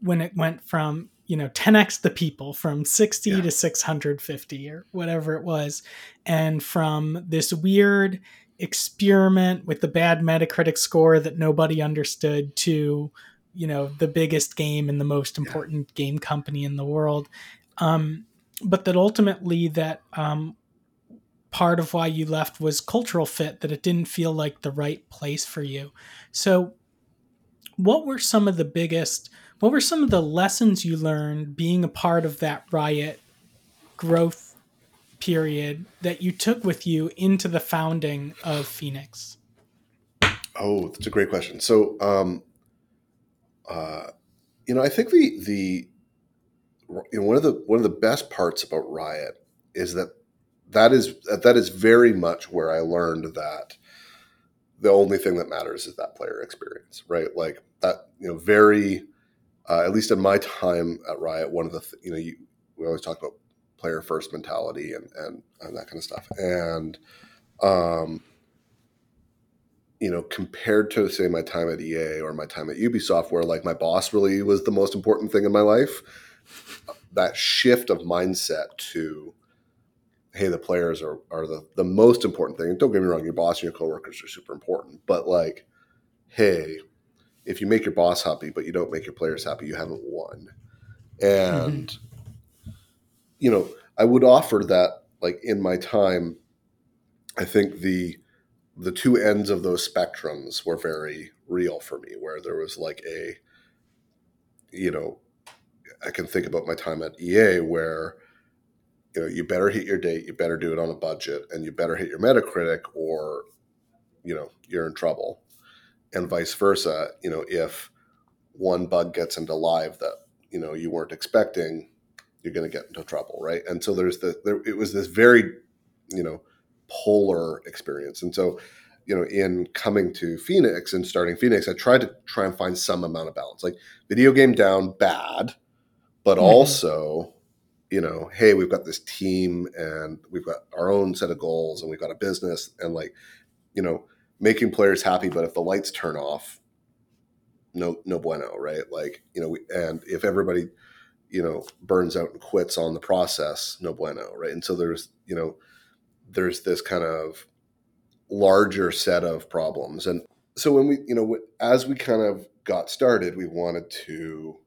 when it went from, you know, 10x the people from 60 yeah. to 650 or whatever it was. And from this weird experiment with the bad Metacritic score that nobody understood to you know the biggest game and the most important yeah. game company in the world. Um, but that ultimately that um, part of why you left was cultural fit that it didn't feel like the right place for you. So what were some of the biggest what were some of the lessons you learned being a part of that riot growth period that you took with you into the founding of phoenix? Oh that's a great question. So um, uh, you know, I think the the you know one of the one of the best parts about Riot is that that is that is very much where I learned that the only thing that matters is that player experience, right? Like that, you know, very uh, at least in my time at Riot, one of the th- you know you, we always talk about player first mentality and, and and that kind of stuff, and um, you know, compared to say my time at EA or my time at Ubisoft, where like my boss really was the most important thing in my life, that shift of mindset to, hey, the players are, are the, the most important thing. And don't get me wrong, your boss and your coworkers are super important, but like, hey, if you make your boss happy, but you don't make your players happy, you haven't won. And, mm-hmm. you know, I would offer that like in my time, I think the, the two ends of those spectrums were very real for me where there was like a you know i can think about my time at ea where you know you better hit your date you better do it on a budget and you better hit your metacritic or you know you're in trouble. And vice versa you know if one bug gets into live that you know you weren't expecting you're going to get into trouble right? And so there's the there it was this very you know polar experience. And so, you know, in coming to Phoenix and starting Phoenix, I tried to try and find some amount of balance. Like video game down bad, but mm-hmm. also, you know, hey, we've got this team and we've got our own set of goals and we've got a business and like, you know, making players happy, but if the lights turn off, no no bueno, right? Like, you know, we, and if everybody, you know, burns out and quits on the process, no bueno, right? And so there's, you know, there's this kind of larger set of problems. And so when we, you know, as we kind of got started, we wanted to,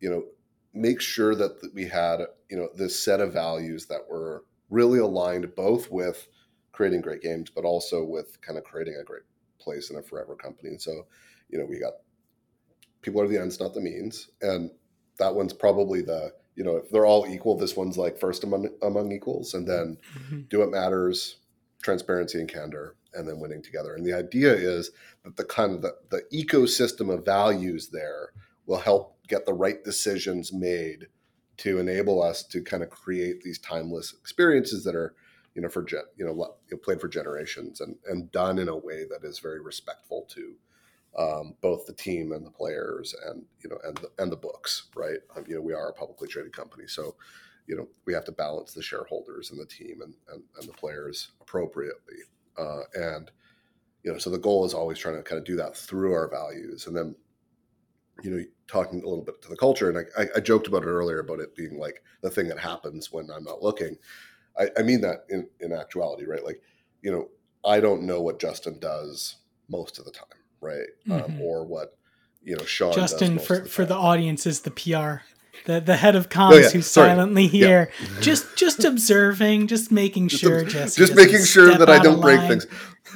you know, make sure that we had, you know, this set of values that were really aligned both with creating great games, but also with kind of creating a great place and a forever company. And so, you know, we got people are the ends, not the means, and that one's probably the you know if they're all equal, this one's like first among among equals, and then Mm-hmm. do what matters, transparency and candor, and then winning together. And the idea is that the kind of the, the ecosystem of values there will help get the right decisions made to enable us to kind of create these timeless experiences that are you know for gen, you know you know, played for generations and and done in a way that is very respectful to um, both the team and the players and you know and the, and the books right? Um, you know we are a publicly traded company so you know we have to balance the shareholders and the team and and, and the players appropriately. Uh, and you know so the goal is always trying to kind of do that through our values. And then you know talking a little bit to the culture and I, I, joked about it earlier about it being like the thing that happens when i'm not looking. I, I mean that in, in actuality right? Like you know i don't know what justin does most of the time right um, Mhm. or what you know sean Justin, for the for the audience, is the PR, the the head of comms Oh, yeah, who's sorry. silently Yeah. here, [laughs] just just observing, just making Just sure ob- Jesse just making sure that I don't break line. things.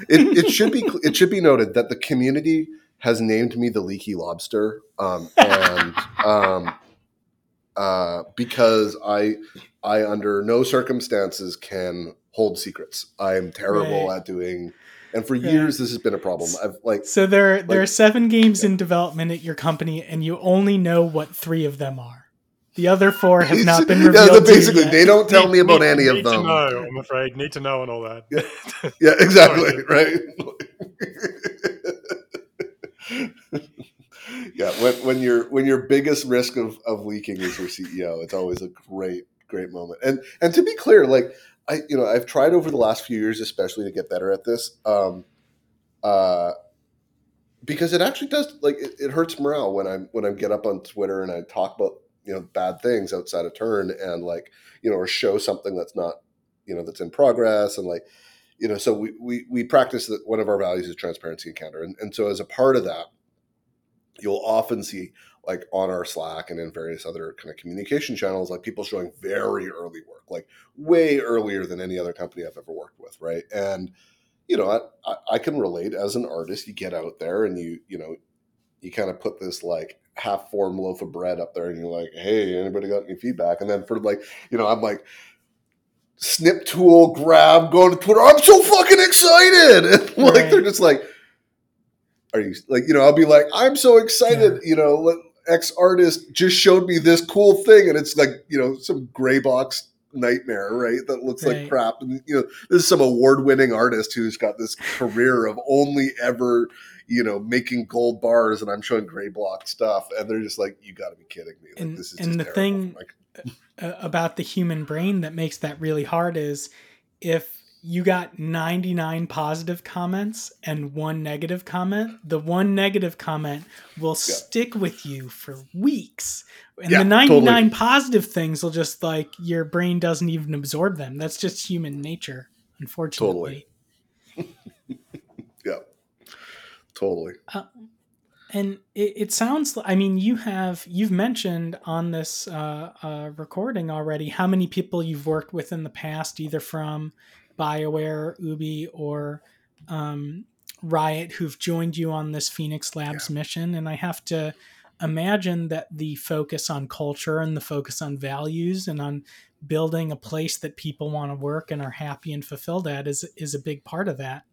It, it should be [laughs] it should be noted that the community has named me the leaky lobster, um, and um, uh, because I I under no circumstances can hold secrets. I am terrible Right. at doing, and for Right. years this has been a problem. I've like So there there are seven games in development at your company, and you only know what three of them are. The other four have not been [laughs] yeah, revealed. to you basically yet. they don't tell me about Need- any of them. To know, I'm afraid. Need to know and all that. Yeah, [laughs] exactly. Right. yeah, when, when your when your biggest risk of, of leaking is your CEO, it's always a great great moment. And and to be clear, like I you know I've tried over the last few years, especially to get better at this, um, uh, because it actually does like it, it hurts morale when I'm when I get up on Twitter and I talk about you know bad things outside of turn and like you know or show something that's not you know that's in progress and like you know so we we, we practice that one of our values is transparency and candor. And, and so as a part of that you'll often see like on our slack and in various other kind of communication channels like people showing very early work like way earlier than any other company i've ever worked with right? And you know i, I, can relate. As an artist you get out there and you you know you kind of put this like half formed loaf of bread up there and you're like hey anybody got any feedback? And then for like you know i'm like snip tool grab going to twitter. I'm so fucking excited. [laughs] And like Right. they're just like are you like you know i'll be like i'm so excited you know ex artist just showed me this cool thing and it's like you know some gray box nightmare right? That looks Right. like crap. And you know this is some award winning artist who's got this career of only ever you know making gold bars and i'm showing gray block stuff and they're just like you got to be kidding me. Like And- this is and just the terrible. thing- Like, [laughs] about the human brain that makes that really hard is if you got 99 positive comments and one negative comment, the one negative comment will stick with you for weeks. And Yeah, the 99 totally. positive things will just like your brain doesn't even absorb them. That's just human nature, unfortunately. [laughs] yeah totally And it, it sounds. I mean, you have you've mentioned on this uh, uh, recording already how many people you've worked with in the past, either from Bioware, Ubi, or um, Riot, who've joined you on this Phoenix Labs mission. And I have to imagine that the focus on culture and the focus on values and on building a place that people want to work and are happy and fulfilled at is is a big part of that.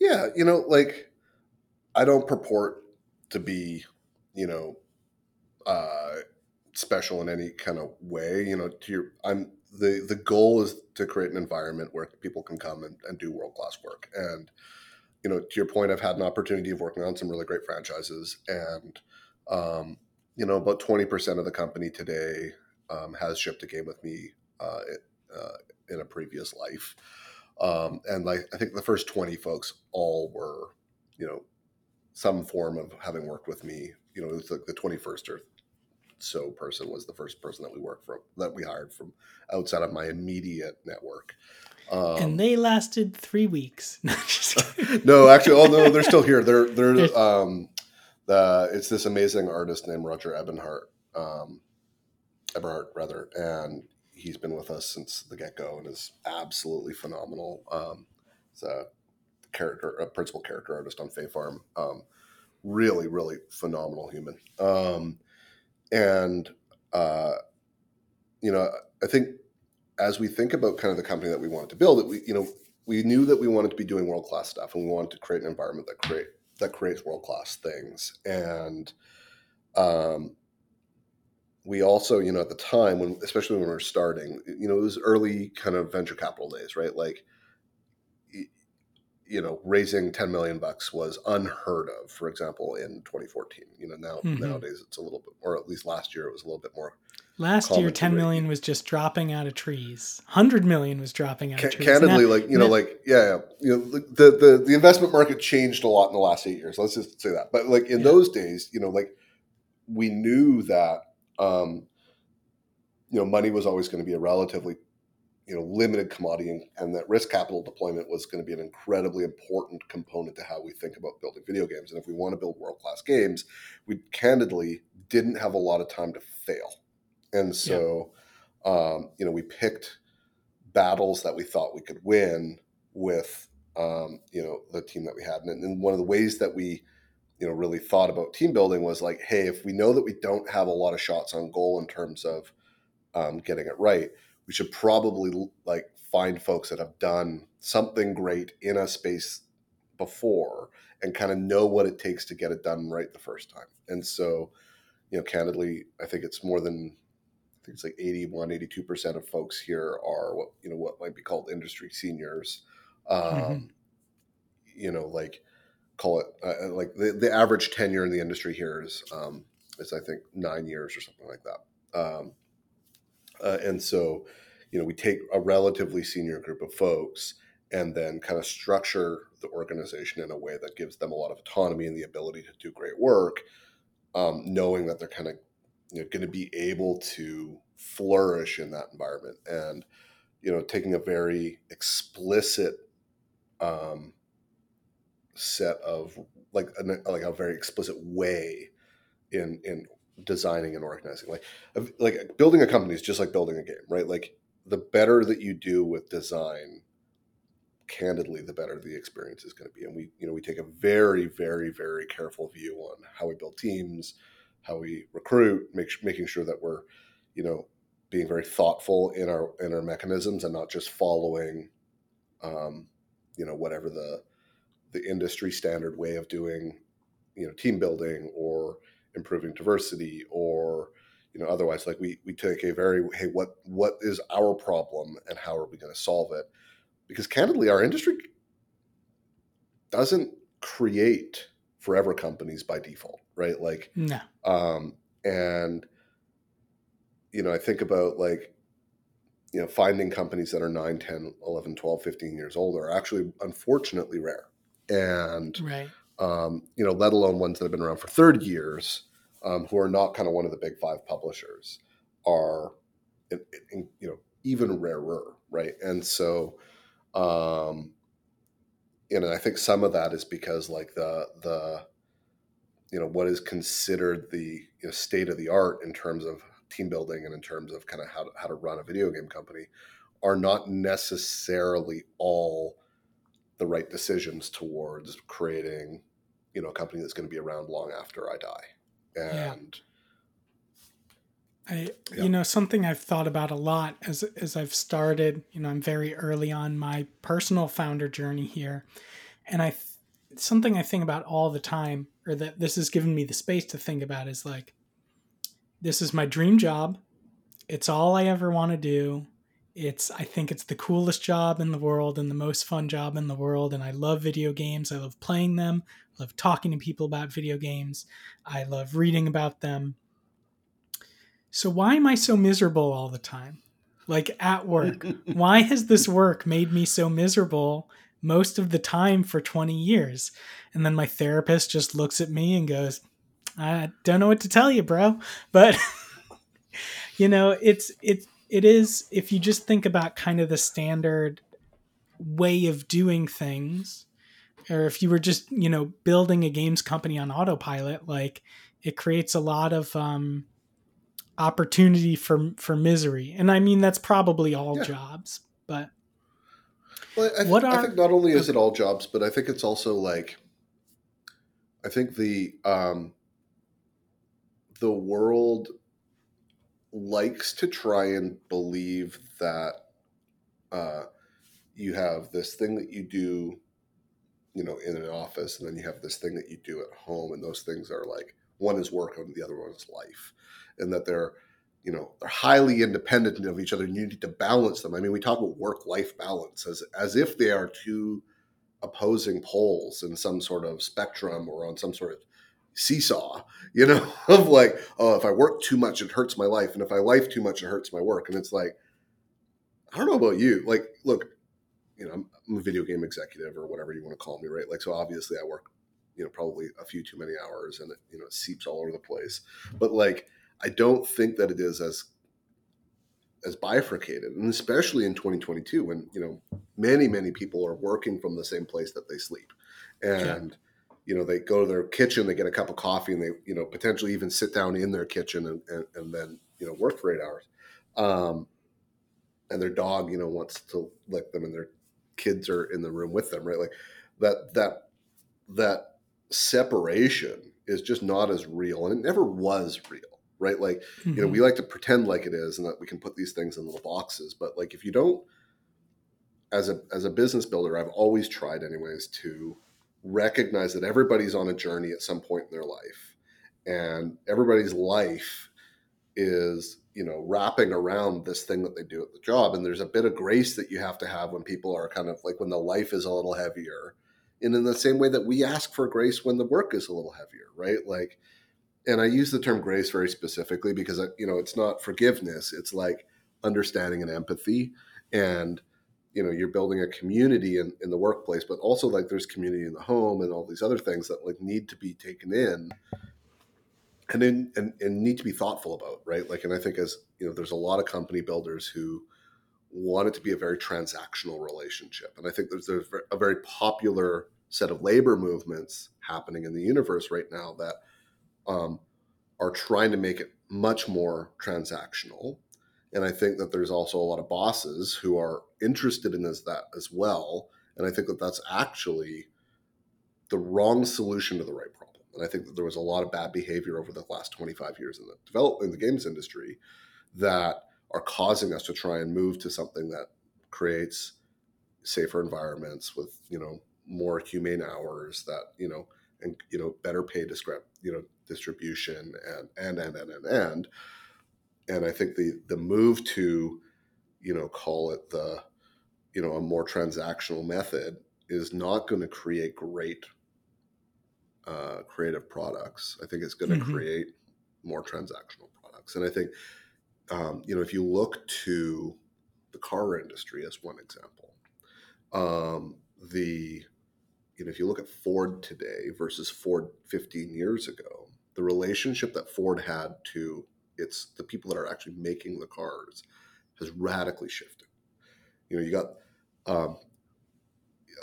Yeah, you know, like I don't purport to be, you know, uh special in any kind of way. You know, to your I'm the the goal is to create an environment where people can come and, and do world class work. And you know, to your point, I've had an opportunity of working on some really great franchises, and um, you know, about twenty percent of the company today um, has shipped a game with me uh, uh, in a previous life. Um, and like I think the first twenty folks all were, you know, some form of having worked with me. You know, it was like the twenty first or so person was the first person that we worked from that we hired from outside of my immediate network. Um, and they lasted three weeks. [laughs] No, [laughs] no, actually, oh no, they're still here. They're they're um, the it's this amazing artist named Roger Ebenhart, um, Eberhart rather, and he's been with us since the get go and is absolutely phenomenal. Um, he's a character, a principal character artist on Fae Farm. Um, really, really phenomenal human. Um, and uh, you know, I think as we think about kind of the company that we wanted to build, it we you know we knew that we wanted to be doing world class stuff, and we wanted to create an environment that create that creates world class things. And um, we also, you know, at the time when, especially when we were starting, you know, it was early kind of venture capital days, right? Like, you know, raising 10 million bucks was unheard of, for example, in 2014. You know, now mm-hmm. nowadays it's a little bit, or at least last year it was a little bit more. Last year, 10 million was just dropping out of trees. 100 million was dropping out C- of trees. Candidly, now, like, you know, now, like, yeah, yeah, you know, the, the, the investment market changed a lot in the last eight years. Let's just say that. But like in yeah. those days, you know, like we knew that, um, you know, money was always going to be a relatively you know limited commodity and, that risk capital deployment was going to be an incredibly important component to how we think about building video games. And if we want to build world class games we candidly didn't have a lot of time to fail. And so yeah. um, you know we picked battles that we thought we could win with um, you know the team that we had. And, and one of the ways that we you know really thought about team building was like hey if we know that we don't have a lot of shots on goal in terms of um, getting it right we should probably like find folks that have done something great in a space before and kind of know what it takes to get it done right the first time. And so, you know, candidly, I think it's more than I think it's like 81, 82% of folks here are what, you know, what might be called industry seniors. Um, mm-hmm. You know, like call it uh, uh, like the, the average tenure in the industry here is, um, is I think nine years or something like that. Um, uh, and so, you know, we take a relatively senior group of folks and then kind of structure the organization in a way that gives them a lot of autonomy and the ability to do great work, um, knowing that they're kind of you know, going to be able to flourish in that environment. And, you know, taking a very explicit um, set of like a, like a very explicit way in in designing and organizing. Like like building a company is just like building a game, right? Like the better that you do with design, candidly, the better the experience is going to be. And we you know we take a very very very careful view on how we build teams, how we recruit, make, making sure that we're you know being very thoughtful in our in our mechanisms and not just following um, you know whatever the the industry standard way of doing you know team building or improving diversity or you know otherwise like we we take a very hey what what is our problem and how are we going to solve it? Because candidly our industry doesn't create forever companies by default right? Like no. um and you know i think about like you know finding companies that are 9 10 11 12 15 years old are actually unfortunately rare. And right. um, you know, let alone ones that have been around for 30 years, um, who are not kind of one of the big five publishers, are, in, in, you know, even rarer, right? And so, um, you know, I think some of that is because like the the, you know, what is considered the you know, state of the art in terms of team building and in terms of kind of how to, how to run a video game company, are not necessarily all the right decisions towards creating you know a company that's going to be around long after I die. And yeah. I yeah. you know something I've thought about a lot as as I've started, you know, I'm very early on my personal founder journey here. And I something I think about all the time or that this has given me the space to think about is like this is my dream job. It's all I ever want to do it's i think it's the coolest job in the world and the most fun job in the world and i love video games. I love playing them. I love talking to people about video games. I love reading about them. So why am i so miserable all the time? Like at work. [laughs] Why has this work made me so miserable most of the time for 20 years? And then my therapist just looks at me and goes i don't know what to tell you bro. But [laughs] you know it's it's it is if you just think about kind of the standard way of doing things or if you were just you know building a games company on autopilot like it creates a lot of um opportunity for for misery. And I mean that's probably all Yeah. jobs, but Well, I, What think, I are- think not only is it all jobs, but I think it's also like, I think the um, the world likes to try and believe that uh, you have this thing that you do, you know, in an office, and then you have this thing that you do at home, and those things are like one is work and the other one is life, and that they're you know they're highly independent of each other and you need to balance them. I mean we talk about work life balance as as if they are two opposing poles in some sort of spectrum or on some sort of seesaw you know [laughs] of like oh if i work too much it hurts my life and if i life too much it hurts my work and it's like i don't know about you like look you know i'm, I'm a video game executive or whatever you want to call me right? Like so obviously i work you know probably a few too many hours and it you know it seeps all over the place but like I don't think that it is as as bifurcated, and especially in 2022, when you know many many people are working from the same place that they sleep, and you know they go to their kitchen, they get a cup of coffee, and they you know potentially even sit down in their kitchen and and, and then you know work for eight hours, um, and their dog you know wants to lick them, and their kids are in the room with them, right? Like that that that separation is just not as real, and it never was real right? Like, you know, we like to pretend like it is and that we can put these things in little boxes. But like if you don't as a as a business builder, I've always tried anyways to recognize that everybody's on a journey at some point in their life. And everybody's life is, you know, wrapping around this thing that they do at the job. And there's a bit of grace that you have to have when people are kind of like when the life is a little heavier. And in the same way that we ask for grace when the work is a little heavier, right? Like and I use the term grace very specifically because you know it's not forgiveness; it's like understanding and empathy, and you know you're building a community in, in the workplace, but also like there's community in the home and all these other things that like need to be taken in, and then and, and need to be thoughtful about, right? Like, and I think as you know, there's a lot of company builders who want it to be a very transactional relationship, and I think there's, there's a very popular set of labor movements happening in the universe right now that um, are trying to make it much more transactional. And I think that there's also a lot of bosses who are interested in this, that as well. And I think that that's actually the wrong solution to the right problem. And I think that there was a lot of bad behavior over the last 25 years in the develop in the games industry that are causing us to try and move to something that creates safer environments with you know more humane hours that you know and you know better pay descript you know distribution and and and and and and and I think the the move to you know call it the you know a more transactional method is not going to create great uh, creative products. I think it's going to Mhm. create more transactional products, and I think um, you know if you look to the car industry as one example, um, the you know, if you look at Ford today versus Ford 15 years ago, the relationship that Ford had to its the people that are actually making the cars has radically shifted. You know, you got um,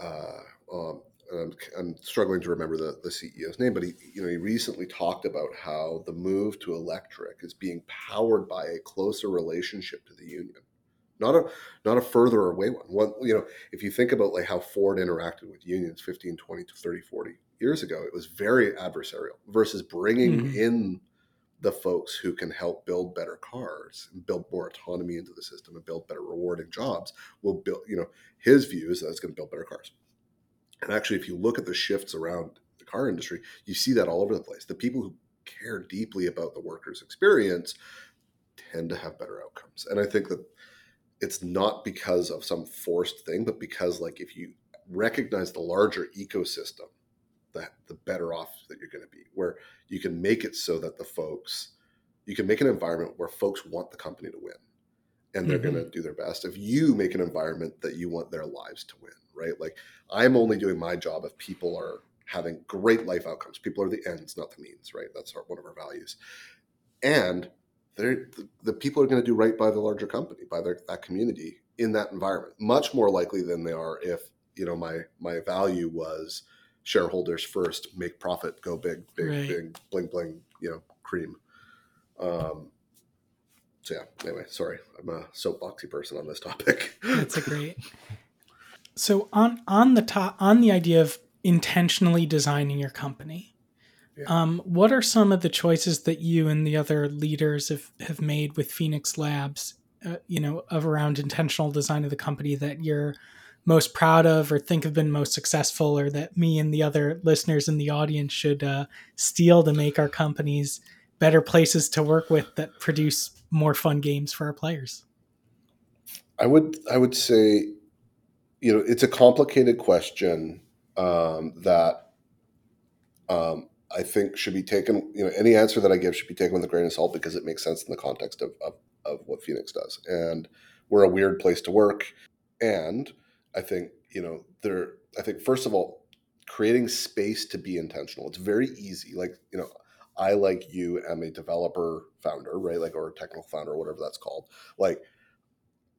uh, um, I'm, I'm struggling to remember the, the CEO's name, but he, you know, he recently talked about how the move to electric is being powered by a closer relationship to the union, not a not a further away one. One, you know, if you think about like how Ford interacted with unions 15, 20 to 30, 40 years ago, it was very adversarial versus bringing Mhm. in the folks who can help build better cars and build more autonomy into the system and build better rewarding jobs will build, you know, his view is that it's going to build better cars. And actually, if you look at the shifts around the car industry, you see that all over the place. The people who care deeply about the worker's experience tend to have better outcomes. And I think that it's not because of some forced thing, but because like if you recognize the larger ecosystem, the, the better off that you're going to be, where you can make it so that the folks, you can make an environment where folks want the company to win and they're Mhm. going to do their best. If you make an environment that you want their lives to win, right? Like I'm only doing my job if people are having great life outcomes. People are the ends, not the means, right? That's our, one of our values. And they're, the, the people are going to do right by the larger company, by their, that community in that environment, much more likely than they are if, you know, my, my value was shareholders first, make profit, go big, big, Right. big, bling, bling, you know, cream. Um, so yeah. Anyway, sorry, I'm a soapboxy person on this topic. That's a great. [laughs] So on on the top on the idea of intentionally designing your company, Yeah. um, what are some of the choices that you and the other leaders have have made with Phoenix Labs? Uh, you know, of around intentional design of the company that you're most proud of, or think have been most successful, or that me and the other listeners in the audience should uh, steal to make our companies better places to work with that produce more fun games for our players. I would I would say, you know, it's a complicated question um, that um, I think should be taken. You know, any answer that I give should be taken with a grain of salt because it makes sense in the context of of, of what Phoenix does. And we're a weird place to work, and I think you know there. I think first of all, creating space to be intentional. It's very easy. Like you know, I like you am a developer founder, right? Like or a technical founder, or whatever that's called. Like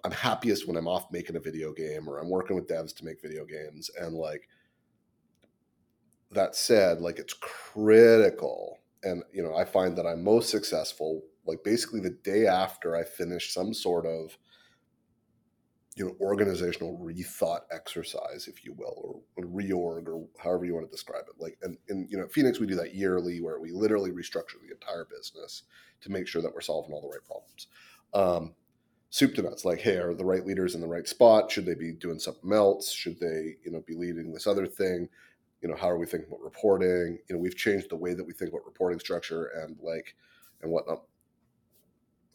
I'm happiest when I'm off making a video game or I'm working with devs to make video games. And like that said, like it's critical. And you know, I find that I'm most successful like basically the day after I finish some sort of you know organizational rethought exercise, if you will, or reorg or however you want to describe it. Like and, and you know, Phoenix we do that yearly where we literally restructure the entire business to make sure that we're solving all the right problems. Um, soup to nuts like hey are the right leaders in the right spot? Should they be doing something else? Should they you know be leading this other thing? You know how are we thinking about reporting? You know we've changed the way that we think about reporting structure and like and whatnot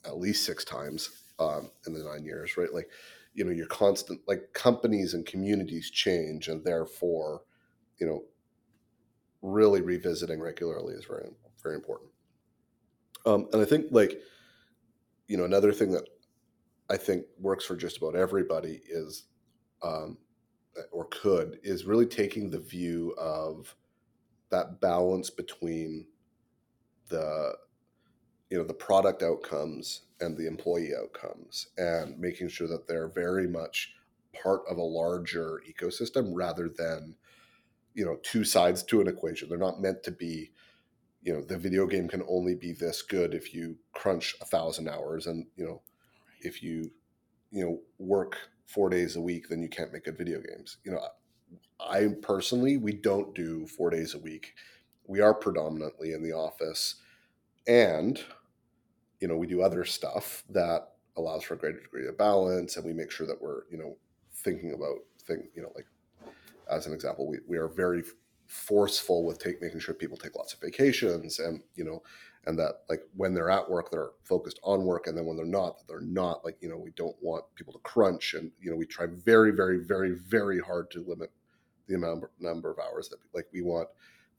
at least six times um, in the nine years right? Like you know your constant like companies and communities change and therefore you know really revisiting regularly is very very important. Um, and i think like you know another thing that I think works for just about everybody is, um, or could, is really taking the view of that balance between the, you know, the product outcomes and the employee outcomes, and making sure that they're very much part of a larger ecosystem rather than, you know, two sides to an equation. They're not meant to be. You know, the video game can only be this good if you crunch a thousand hours, and you know, if you you know work four days a week then you can't make good video games you know i personally we don't do four days a week we are predominantly in the office and you know we do other stuff that allows for a greater degree of balance and we make sure that we're you know thinking about thing you know like as an example we, we are very forceful with take, making sure people take lots of vacations and you know and that like when they're at work they're focused on work and then when they're not they're not like you know we don't want people to crunch and you know we try very very very very hard to limit the amount number of hours that like we want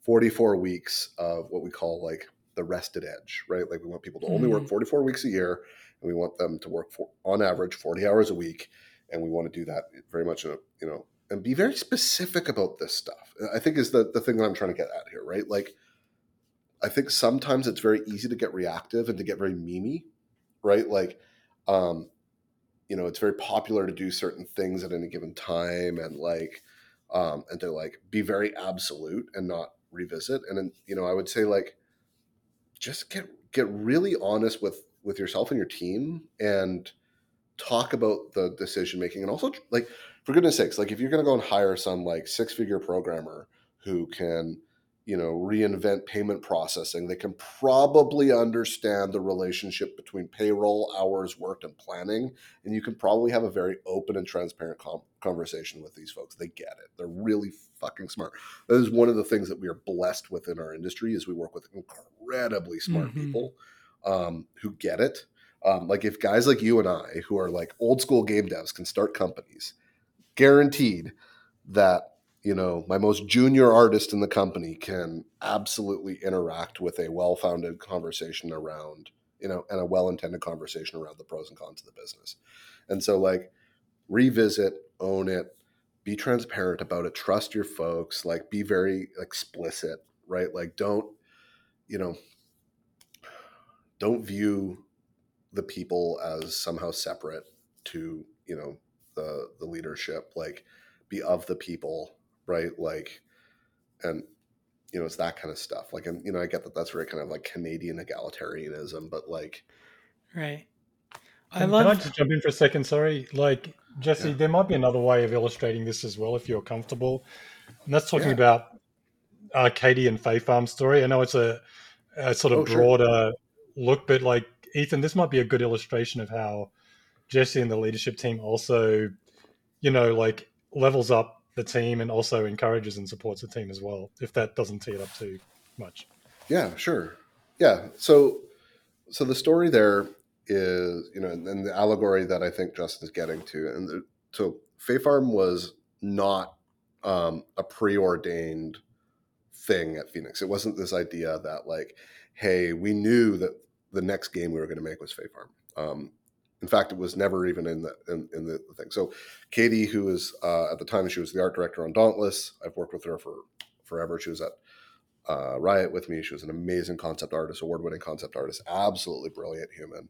44 weeks of what we call like the rested edge right like we want people to only work 44 weeks a year and we want them to work for on average 40 hours a week and we want to do that very much in a you know and be very specific about this stuff i think is the, the thing that i'm trying to get at here right like I think sometimes it's very easy to get reactive and to get very memey, right? Like, um, you know, it's very popular to do certain things at any given time and like, um, and to like be very absolute and not revisit. And then, you know, I would say like, just get get really honest with with yourself and your team and talk about the decision making and also like for goodness sakes like if you're going to go and hire some like six figure programmer who can you know reinvent payment processing. They can probably understand the relationship between payroll hours worked and planning and you can probably have a very open and transparent com- conversation with these folks. They get it. They're really fucking smart. That is one of the things that we are blessed with in our industry is we work with incredibly smart Mhm. people um, who get it. Um, like if guys like you and i who are like old school game devs can start companies guaranteed that you know, my most junior artist in the company can absolutely interact with a well-founded conversation around, you know, and a well-intended conversation around the pros and cons of the business. And so like revisit, own it, be transparent about it, trust your folks, like be very explicit, right? Like don't, you know, don't view the people as somehow separate to, you know, the the leadership, like be of the people right? Like, and you know, it's that kind of stuff. Like, and you know, I get that that's very kind of like Canadian egalitarianism, but like, Right. I Can, love. can I just jump in for a second? Sorry. Like, Jesse, Yeah. there might be another way of illustrating this as well if you're comfortable. And that's talking Yeah. about uh, Katie and Fae Farm story. I know it's a, a sort of Oh, sure. broader look, but like, Ethan, this might be a good illustration of how Jesse and the leadership team also, you know, like levels up the team and also encourages and supports the team as well, if that doesn't tee it up too much. Yeah, sure. Yeah. So, so the story there is, you know, and, the allegory that I think Justin is getting to, and the, so Fae Farm was not um, a preordained thing at Phoenix. It wasn't this idea that like, hey, we knew that the next game we were going to make was Fae Farm. Um, in fact, it was never even in the in, in the thing. So, Katie, who was uh, at the time she was the art director on Dauntless, I've worked with her for forever. She was at uh, Riot with me. She was an amazing concept artist, award winning concept artist, absolutely brilliant human.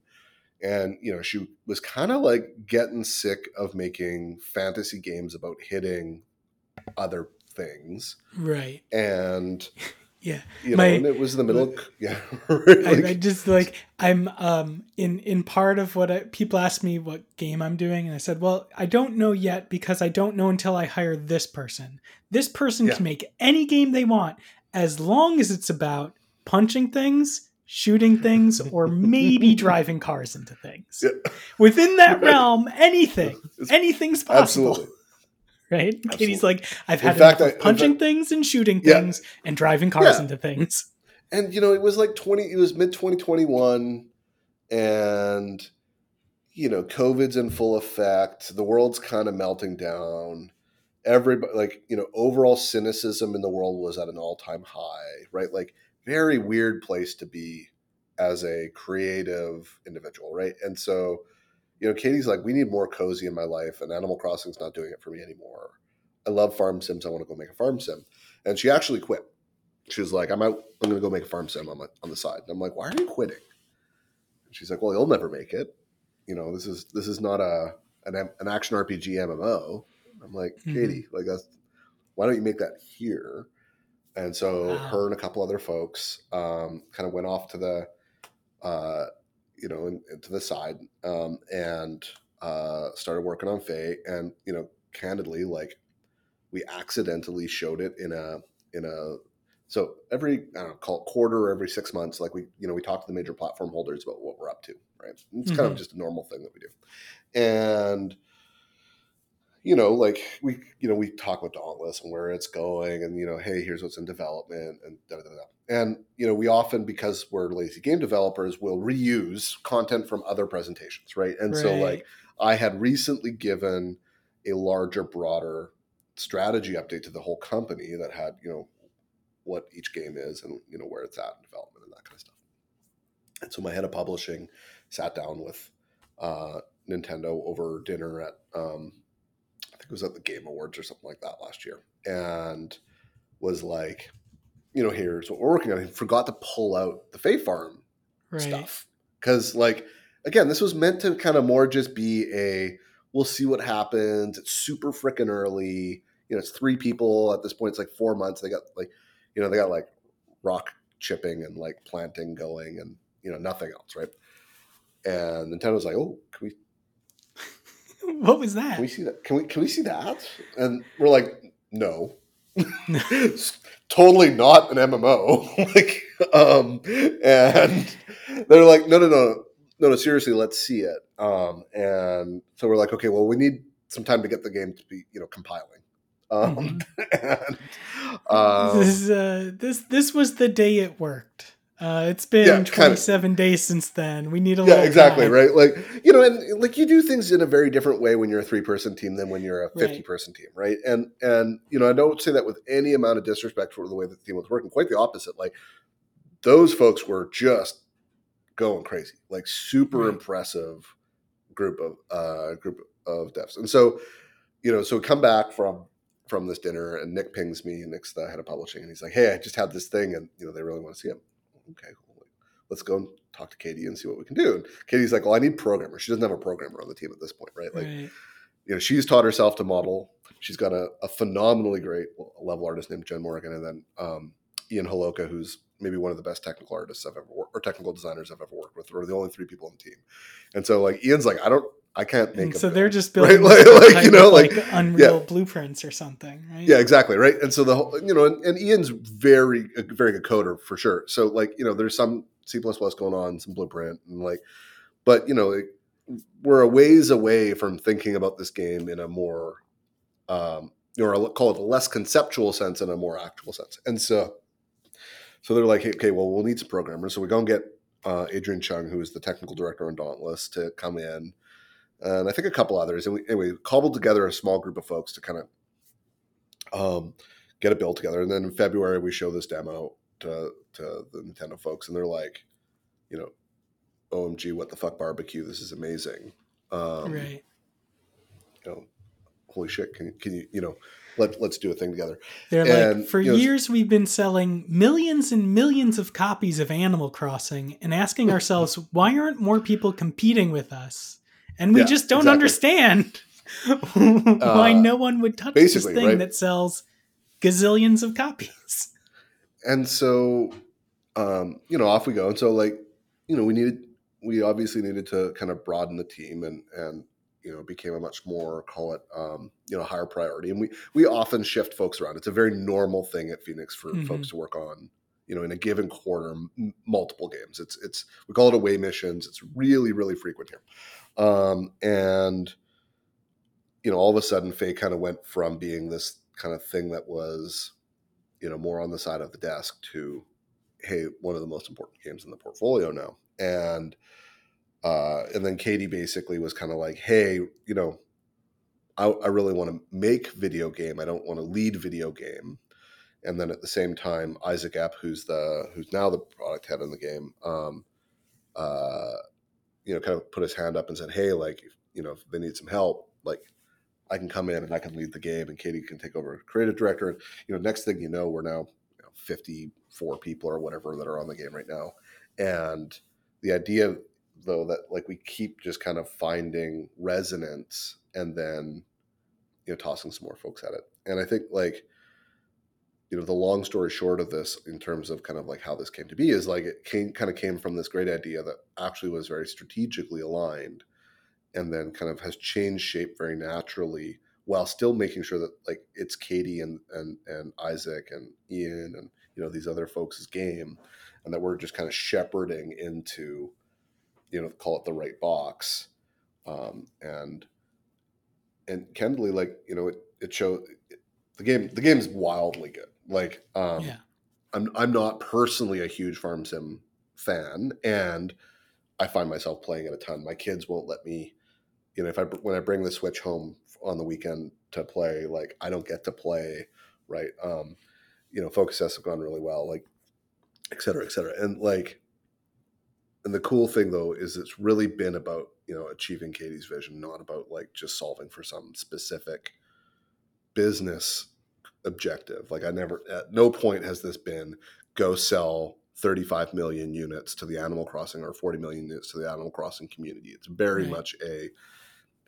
And, you know, she was kind of like getting sick of making fantasy games about hitting other things. right. And, Yeah. you know, My- and it was in the middle of, [laughs] yeah. I, like- I just like I'm um in in part of what I, people ask me what game I'm doing, and I said, well, I don't know yet because I don't know until I hire this person. This person Yeah. can make any game they want as long as it's about punching things, shooting things, or maybe [laughs] driving cars into things. Yeah. Within that [laughs] realm, anything, It's- anything's possible. absolutely. Right? [laughs] Absolutely. Katie's like, I've In had fact, enough I- in punching fact- things and shooting Yeah. things and driving cars Yeah. into things. [laughs] and you know it was like 20 it was mid 2021 and you know covid's in full effect the world's kind of melting down everybody like you know overall cynicism in the world was at an all-time high right like very weird place to be as a creative individual right and so you know katie's like we need more cozy in my life and animal crossing's not doing it for me anymore i love farm sims i want to go make a farm sim and she actually quit she was like, I'm out. I'm going to go make a farm sim on, my, on the side. And I'm like, why are you quitting? And she's like, well, you'll never make it. You know, this is this is not a an, an action RPG MMO. I'm like, Mhm. Katie, like that's why don't you make that here? And so Wow. her and a couple other folks um, kind of went off to the, uh, you know, in, to the side um, and uh, started working on Fae. And you know, candidly, like we accidentally showed it in a in a so every I don't know, call it quarter or every six months, like we you know we talk to the major platform holders about what we're up to, right? It's kind of Mhm. just a normal thing that we do, and you know, like we you know we talk about Dauntless and where it's going, and you know, hey, here's what's in development, and da da da. And you know, we often because we're lazy game developers, will reuse content from other presentations, right? And so like I had recently given a larger, broader strategy update to the whole company that had you know what each game is and you know where it's at in development and that kind of stuff. And so my head of publishing sat down with uh, Nintendo over dinner at um, think it was at the Game Awards or something like that last year, and was like, you know, here's what we're working on. He forgot to pull out the Fae Farm right. stuff. Because like again this was meant to kind of more just be a we'll see what happens. It's super freaking early. You know it's three people at this point. It's like four months. They got like you know they got like rock chipping and like planting going and you know nothing else right? And nintendo's like oh can we [laughs] What was that? can we see that can we can we see that and we're like no it's [laughs] totally not an MMO. [laughs] like, um, and they're like, no, no, no, no, no, seriously, let's see it. Um, and so we're like, okay, well, we need some time to get the game to be, you know, compiling. Um, and, um, this uh, this this was the day it worked. Uh, it's been Yeah, kinda. 27 days since then. We need a yeah, exactly, time. right? Like, you know, and like you do things in a very different way when you're a three person team than when you're a 50 person team, right? And, and, you know, I don't say that with any amount of disrespect for the way that the team was working, quite the opposite. Like, those folks were just going crazy, like super Right. impressive group of, uh, group of devs. And so, you know, so come back from, from this dinner and Nick pings me and Nick's the head of publishing and he's like, Hey, I just had this thing and, you know, they really want to see it. Okay, cool. Let's go and talk to Katie and see what we can do. And Katie's like, well, I need programmer. She doesn't have a programmer on the team at this point, right? Like, Right. you know, she's taught herself to model. She's got a, a phenomenally great level artist named Jen Morgan, and then um, Ian Holoka, who's maybe one of the best technical artists I've ever worked or technical designers I've ever worked with. We're the only three people on the team, and so like Ian's like I don't I can't make. And so they're just [laughs] right? building like, like you know of, like Unreal blueprints or something, right? yeah exactly right and so the whole you know and, and ian's very a very good coder for sure so like you know there's some c++ plus going on some blueprint and like but you know like, we're a ways away from thinking about this game in a more um or I'll call it a less conceptual sense and a more actual sense and so so they're like hey, okay well we'll need some programmers so we go and get uh, adrian chung who is the technical director on dauntless to come in and I think a couple others. And we anyway cobbled together a small group of folks to kind of um, get a build together. And then in February we show this demo to to the Nintendo folks, and they're like, you know, OMG, what the fuck barbecue? This is amazing. Um, right. You know, holy shit! Can can you you know let let's do a thing together. They're And, like, for you know, years we've been selling millions and millions of copies of Animal Crossing and asking [laughs] ourselves, why aren't more people competing with us? And we Yeah, just don't exactly. understand [laughs] why Uh, no one would touch this thing right? that sells gazillions of copies. and so um, you know off we go and so like you know we needed we obviously needed to kind of broaden the team and and you know became a much more call it um, you know higher priority and we we often shift folks around it's a very normal thing at phoenix for Mhm. folks to work on you know in a given quarter m- multiple games it's it's we call it away missions it's really really frequent here um, and you know all of a sudden fae kind of went from being this kind of thing that was you know more on the side of the desk to hey one of the most important games in the portfolio now. And uh and then katie basically was kind of like hey you know i, I really want to make video game. I don't want to lead video game. And then at the same time isaac App, who's the who's now the product head in the game um uh you know kind of put his hand up and said hey like you know if they need some help like i can come in and i can lead the game and katie can take over creative director. And you know next thing you know we're now you know, 54 people or whatever that are on the game right now. And the idea though that like we keep just kind of finding resonance and then you know tossing some more folks at it. And i think like you know the long story short of this in terms of kind of like how this came to be is like it came kind of came from this great idea that actually was very strategically aligned and then kind of has changed shape very naturally while still making sure that like it's Katie and and and Isaac and Ian and you know these other folks' game and that we're just kind of shepherding into you know call it the right box um, and and candidly like you know it it shows the game the game's wildly good like um yeah. I'm I'm not personally a huge farm sim fan, and I find myself playing it a ton. My kids won't let me, you know, if I when I bring the Switch home on the weekend to play, like I don't get to play, right? Um, you know, focus have gone really well, like, et cetera, et cetera, and like, and the cool thing though is it's really been about you know achieving Katie's vision, not about like just solving for some specific business objective. Like I never at no point has this been go sell 35 million units to the Animal Crossing or 40 million units to the Animal Crossing community. It's very Right. much a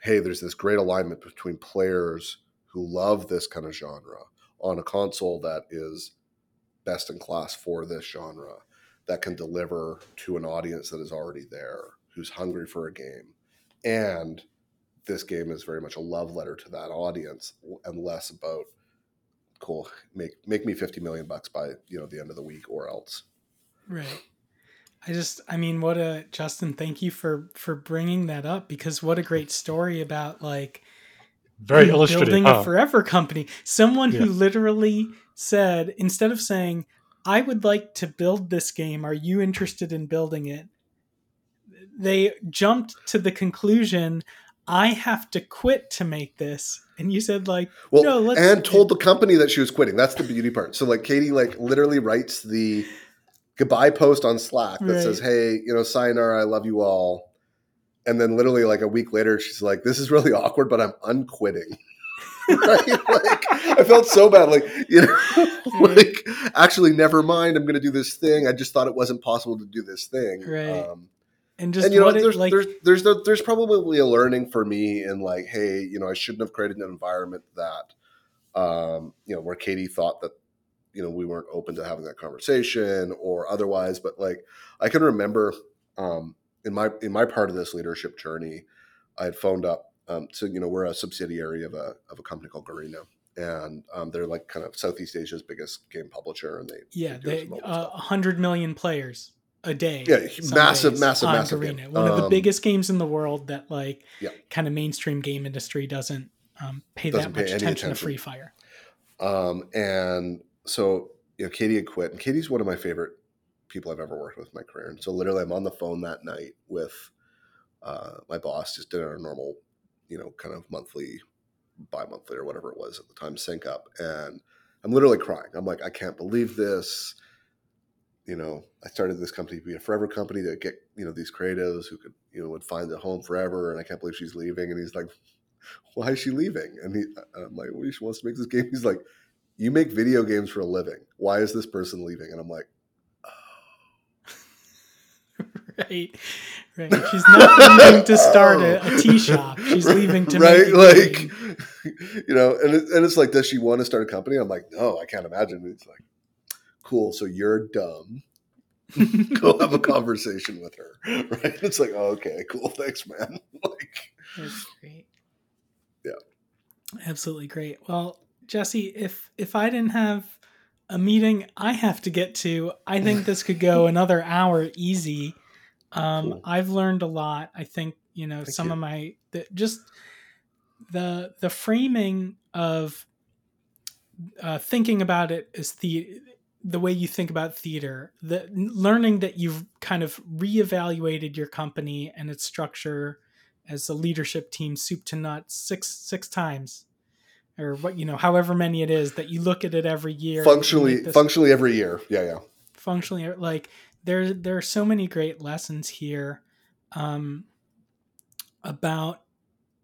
hey, there's this great alignment between players who love this kind of genre on a console that is best in class for this genre that can deliver to an audience that is already there, who's hungry for a game. And this game is very much a love letter to that audience and less about cool make make me 50 million bucks by you know the end of the week or else Right. I just I mean what a Justin thank you for for bringing that up because what a great story about like Very illustrative. building huh? a forever company. Someone who literally said instead of saying I would like to build this game, are you interested in building it? They jumped to the conclusion I have to quit to make this. And you said like well No, let's- and told the company that she was quitting. That's the beauty part. So like katie like literally writes the goodbye post on slack that Right. says hey you know sayonara i love you all. And then literally like a week later she's like this is really [laughs] awkward but i'm unquitting. [laughs] Right? Like i felt so bad. Like you know [laughs] like actually never mind. I'm gonna do this thing. I just thought it wasn't possible to do this thing. Right. um, and just and you know, what it, there's, like there's there's the, there's probably a learning for me in like, hey, you know, I shouldn't have created an environment that, um, you know, where Katie thought that you know we weren't open to having that conversation or otherwise. But like I can remember um, in my in my part of this leadership journey, I had phoned up. Um, so you know we're a subsidiary of a of a company called Garena, and um, they're like kind of Southeast Asia's biggest game publisher, and they Yeah, they they uh, 100 million players a day. Yeah, massive, days massive, massive Garena. game. One of the Um, biggest games in the world that like Yeah. kind of mainstream game industry doesn't um, pay Doesn't that much any attention, to. Free Fire. Um, and so, you know, Katie had quit, and Katie's one of my favorite people I've ever worked with in my career. And so, literally, I'm on the phone that night with uh, my boss, just did our normal, you know, kind of monthly, bi monthly, or whatever it was at the time, sync up. And I'm literally crying. I'm like, I can't believe this. You know, I started this company to be a forever company to get, you know, these creatives who could, you know, would find a home forever. And I can't believe she's leaving. And he's like, [laughs] why is she leaving? And he, I'm like, well, she wants to make this game. He's like, you make video games for a living. Why is this person leaving? And I'm like, [laughs] Right, right. She's not leaving to start a, a tea shop. She's [laughs] leaving to right, like, game. you know, and it, and it's like, does she want to start a company? I'm like, no, I can't imagine. It's like, cool. So you're dumb. [laughs] Go have a conversation with her. [laughs] Right? It's like, oh, okay, cool. Thanks, man. [laughs] like, That's great. Yeah. Absolutely great. Well, Jesse, if if I didn't have a meeting I have to get to, I think this could go another hour easy. Um, Cool. I've learned a lot. I think you know Thank some you. of my the, just the the framing of uh, thinking about it as the the way you think about theater, the learning that you've kind of reevaluated your company and its structure as a leadership team, soup to nuts, six six times, or what you know, however many it is that you look at it every year. functionally, functionally every year. Yeah, yeah. functionally like there there are so many great lessons here um, about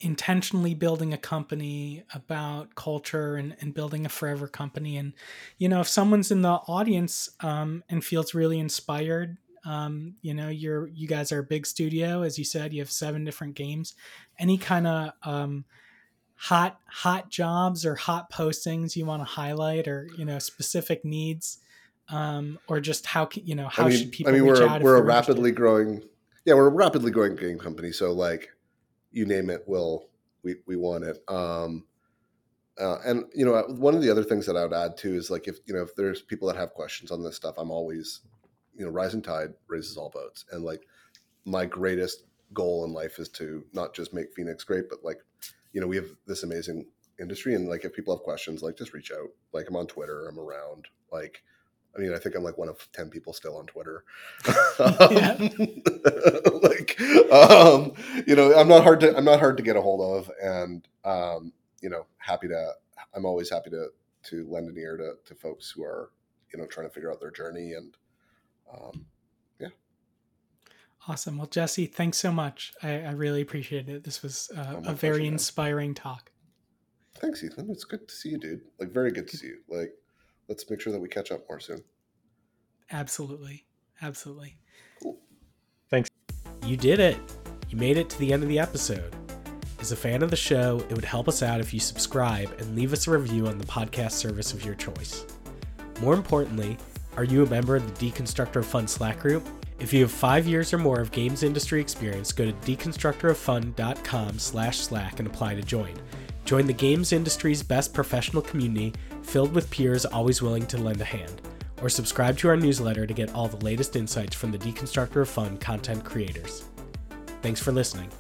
intentionally building a company about culture and, and building a forever company and you know if someone's in the audience um, and feels really inspired um, you know you're you guys are a big studio as you said you have seven different games any kind of um, hot hot jobs or hot postings you want to highlight or you know specific needs um, or just how can you know how I mean, should people I mean, we're out we're a interested? rapidly growing, yeah, we're a rapidly growing game company. So like, you name it, we'll we we want it. Um, uh, and you know, one of the other things that I would add too is like if you know if there's people that have questions on this stuff, I'm always, you know, rising tide raises all boats, and like my greatest goal in life is to not just make Phoenix great, but like, you know, we have this amazing industry, and like if people have questions, like just reach out. Like I'm on Twitter, I'm around, like. I mean, I think I'm like one of ten people still on Twitter. [laughs] Yeah. [laughs] [laughs] like, um, you know, I'm not hard to I'm not hard to get a hold of, and um, you know, happy to. I'm always happy to to lend an ear to to folks who are you know trying to figure out their journey and. Um, yeah. awesome well jesse thanks so much i, I really appreciate it this was uh, Oh, a pleasure, very man. inspiring talk thanks, Ethan. It's good to see you, dude. Like, very good to see you. Like, let's make sure that we catch up more soon. absolutely absolutely Cool. Thanks. You did it. You made it to the end of the episode. As a fan of the show, it would help us out if you subscribe and leave us a review on the podcast service of your choice. More importantly, are you a member of the Deconstructor of Fun Slack group? If you have five years or more of games industry experience, go to deconstructoroffun.com slash slack and apply to join. Join the games industry's best professional community filled with peers always willing to lend a hand. Or subscribe to our newsletter to get all the latest insights from the Deconstructor of Fun content creators. Thanks for listening.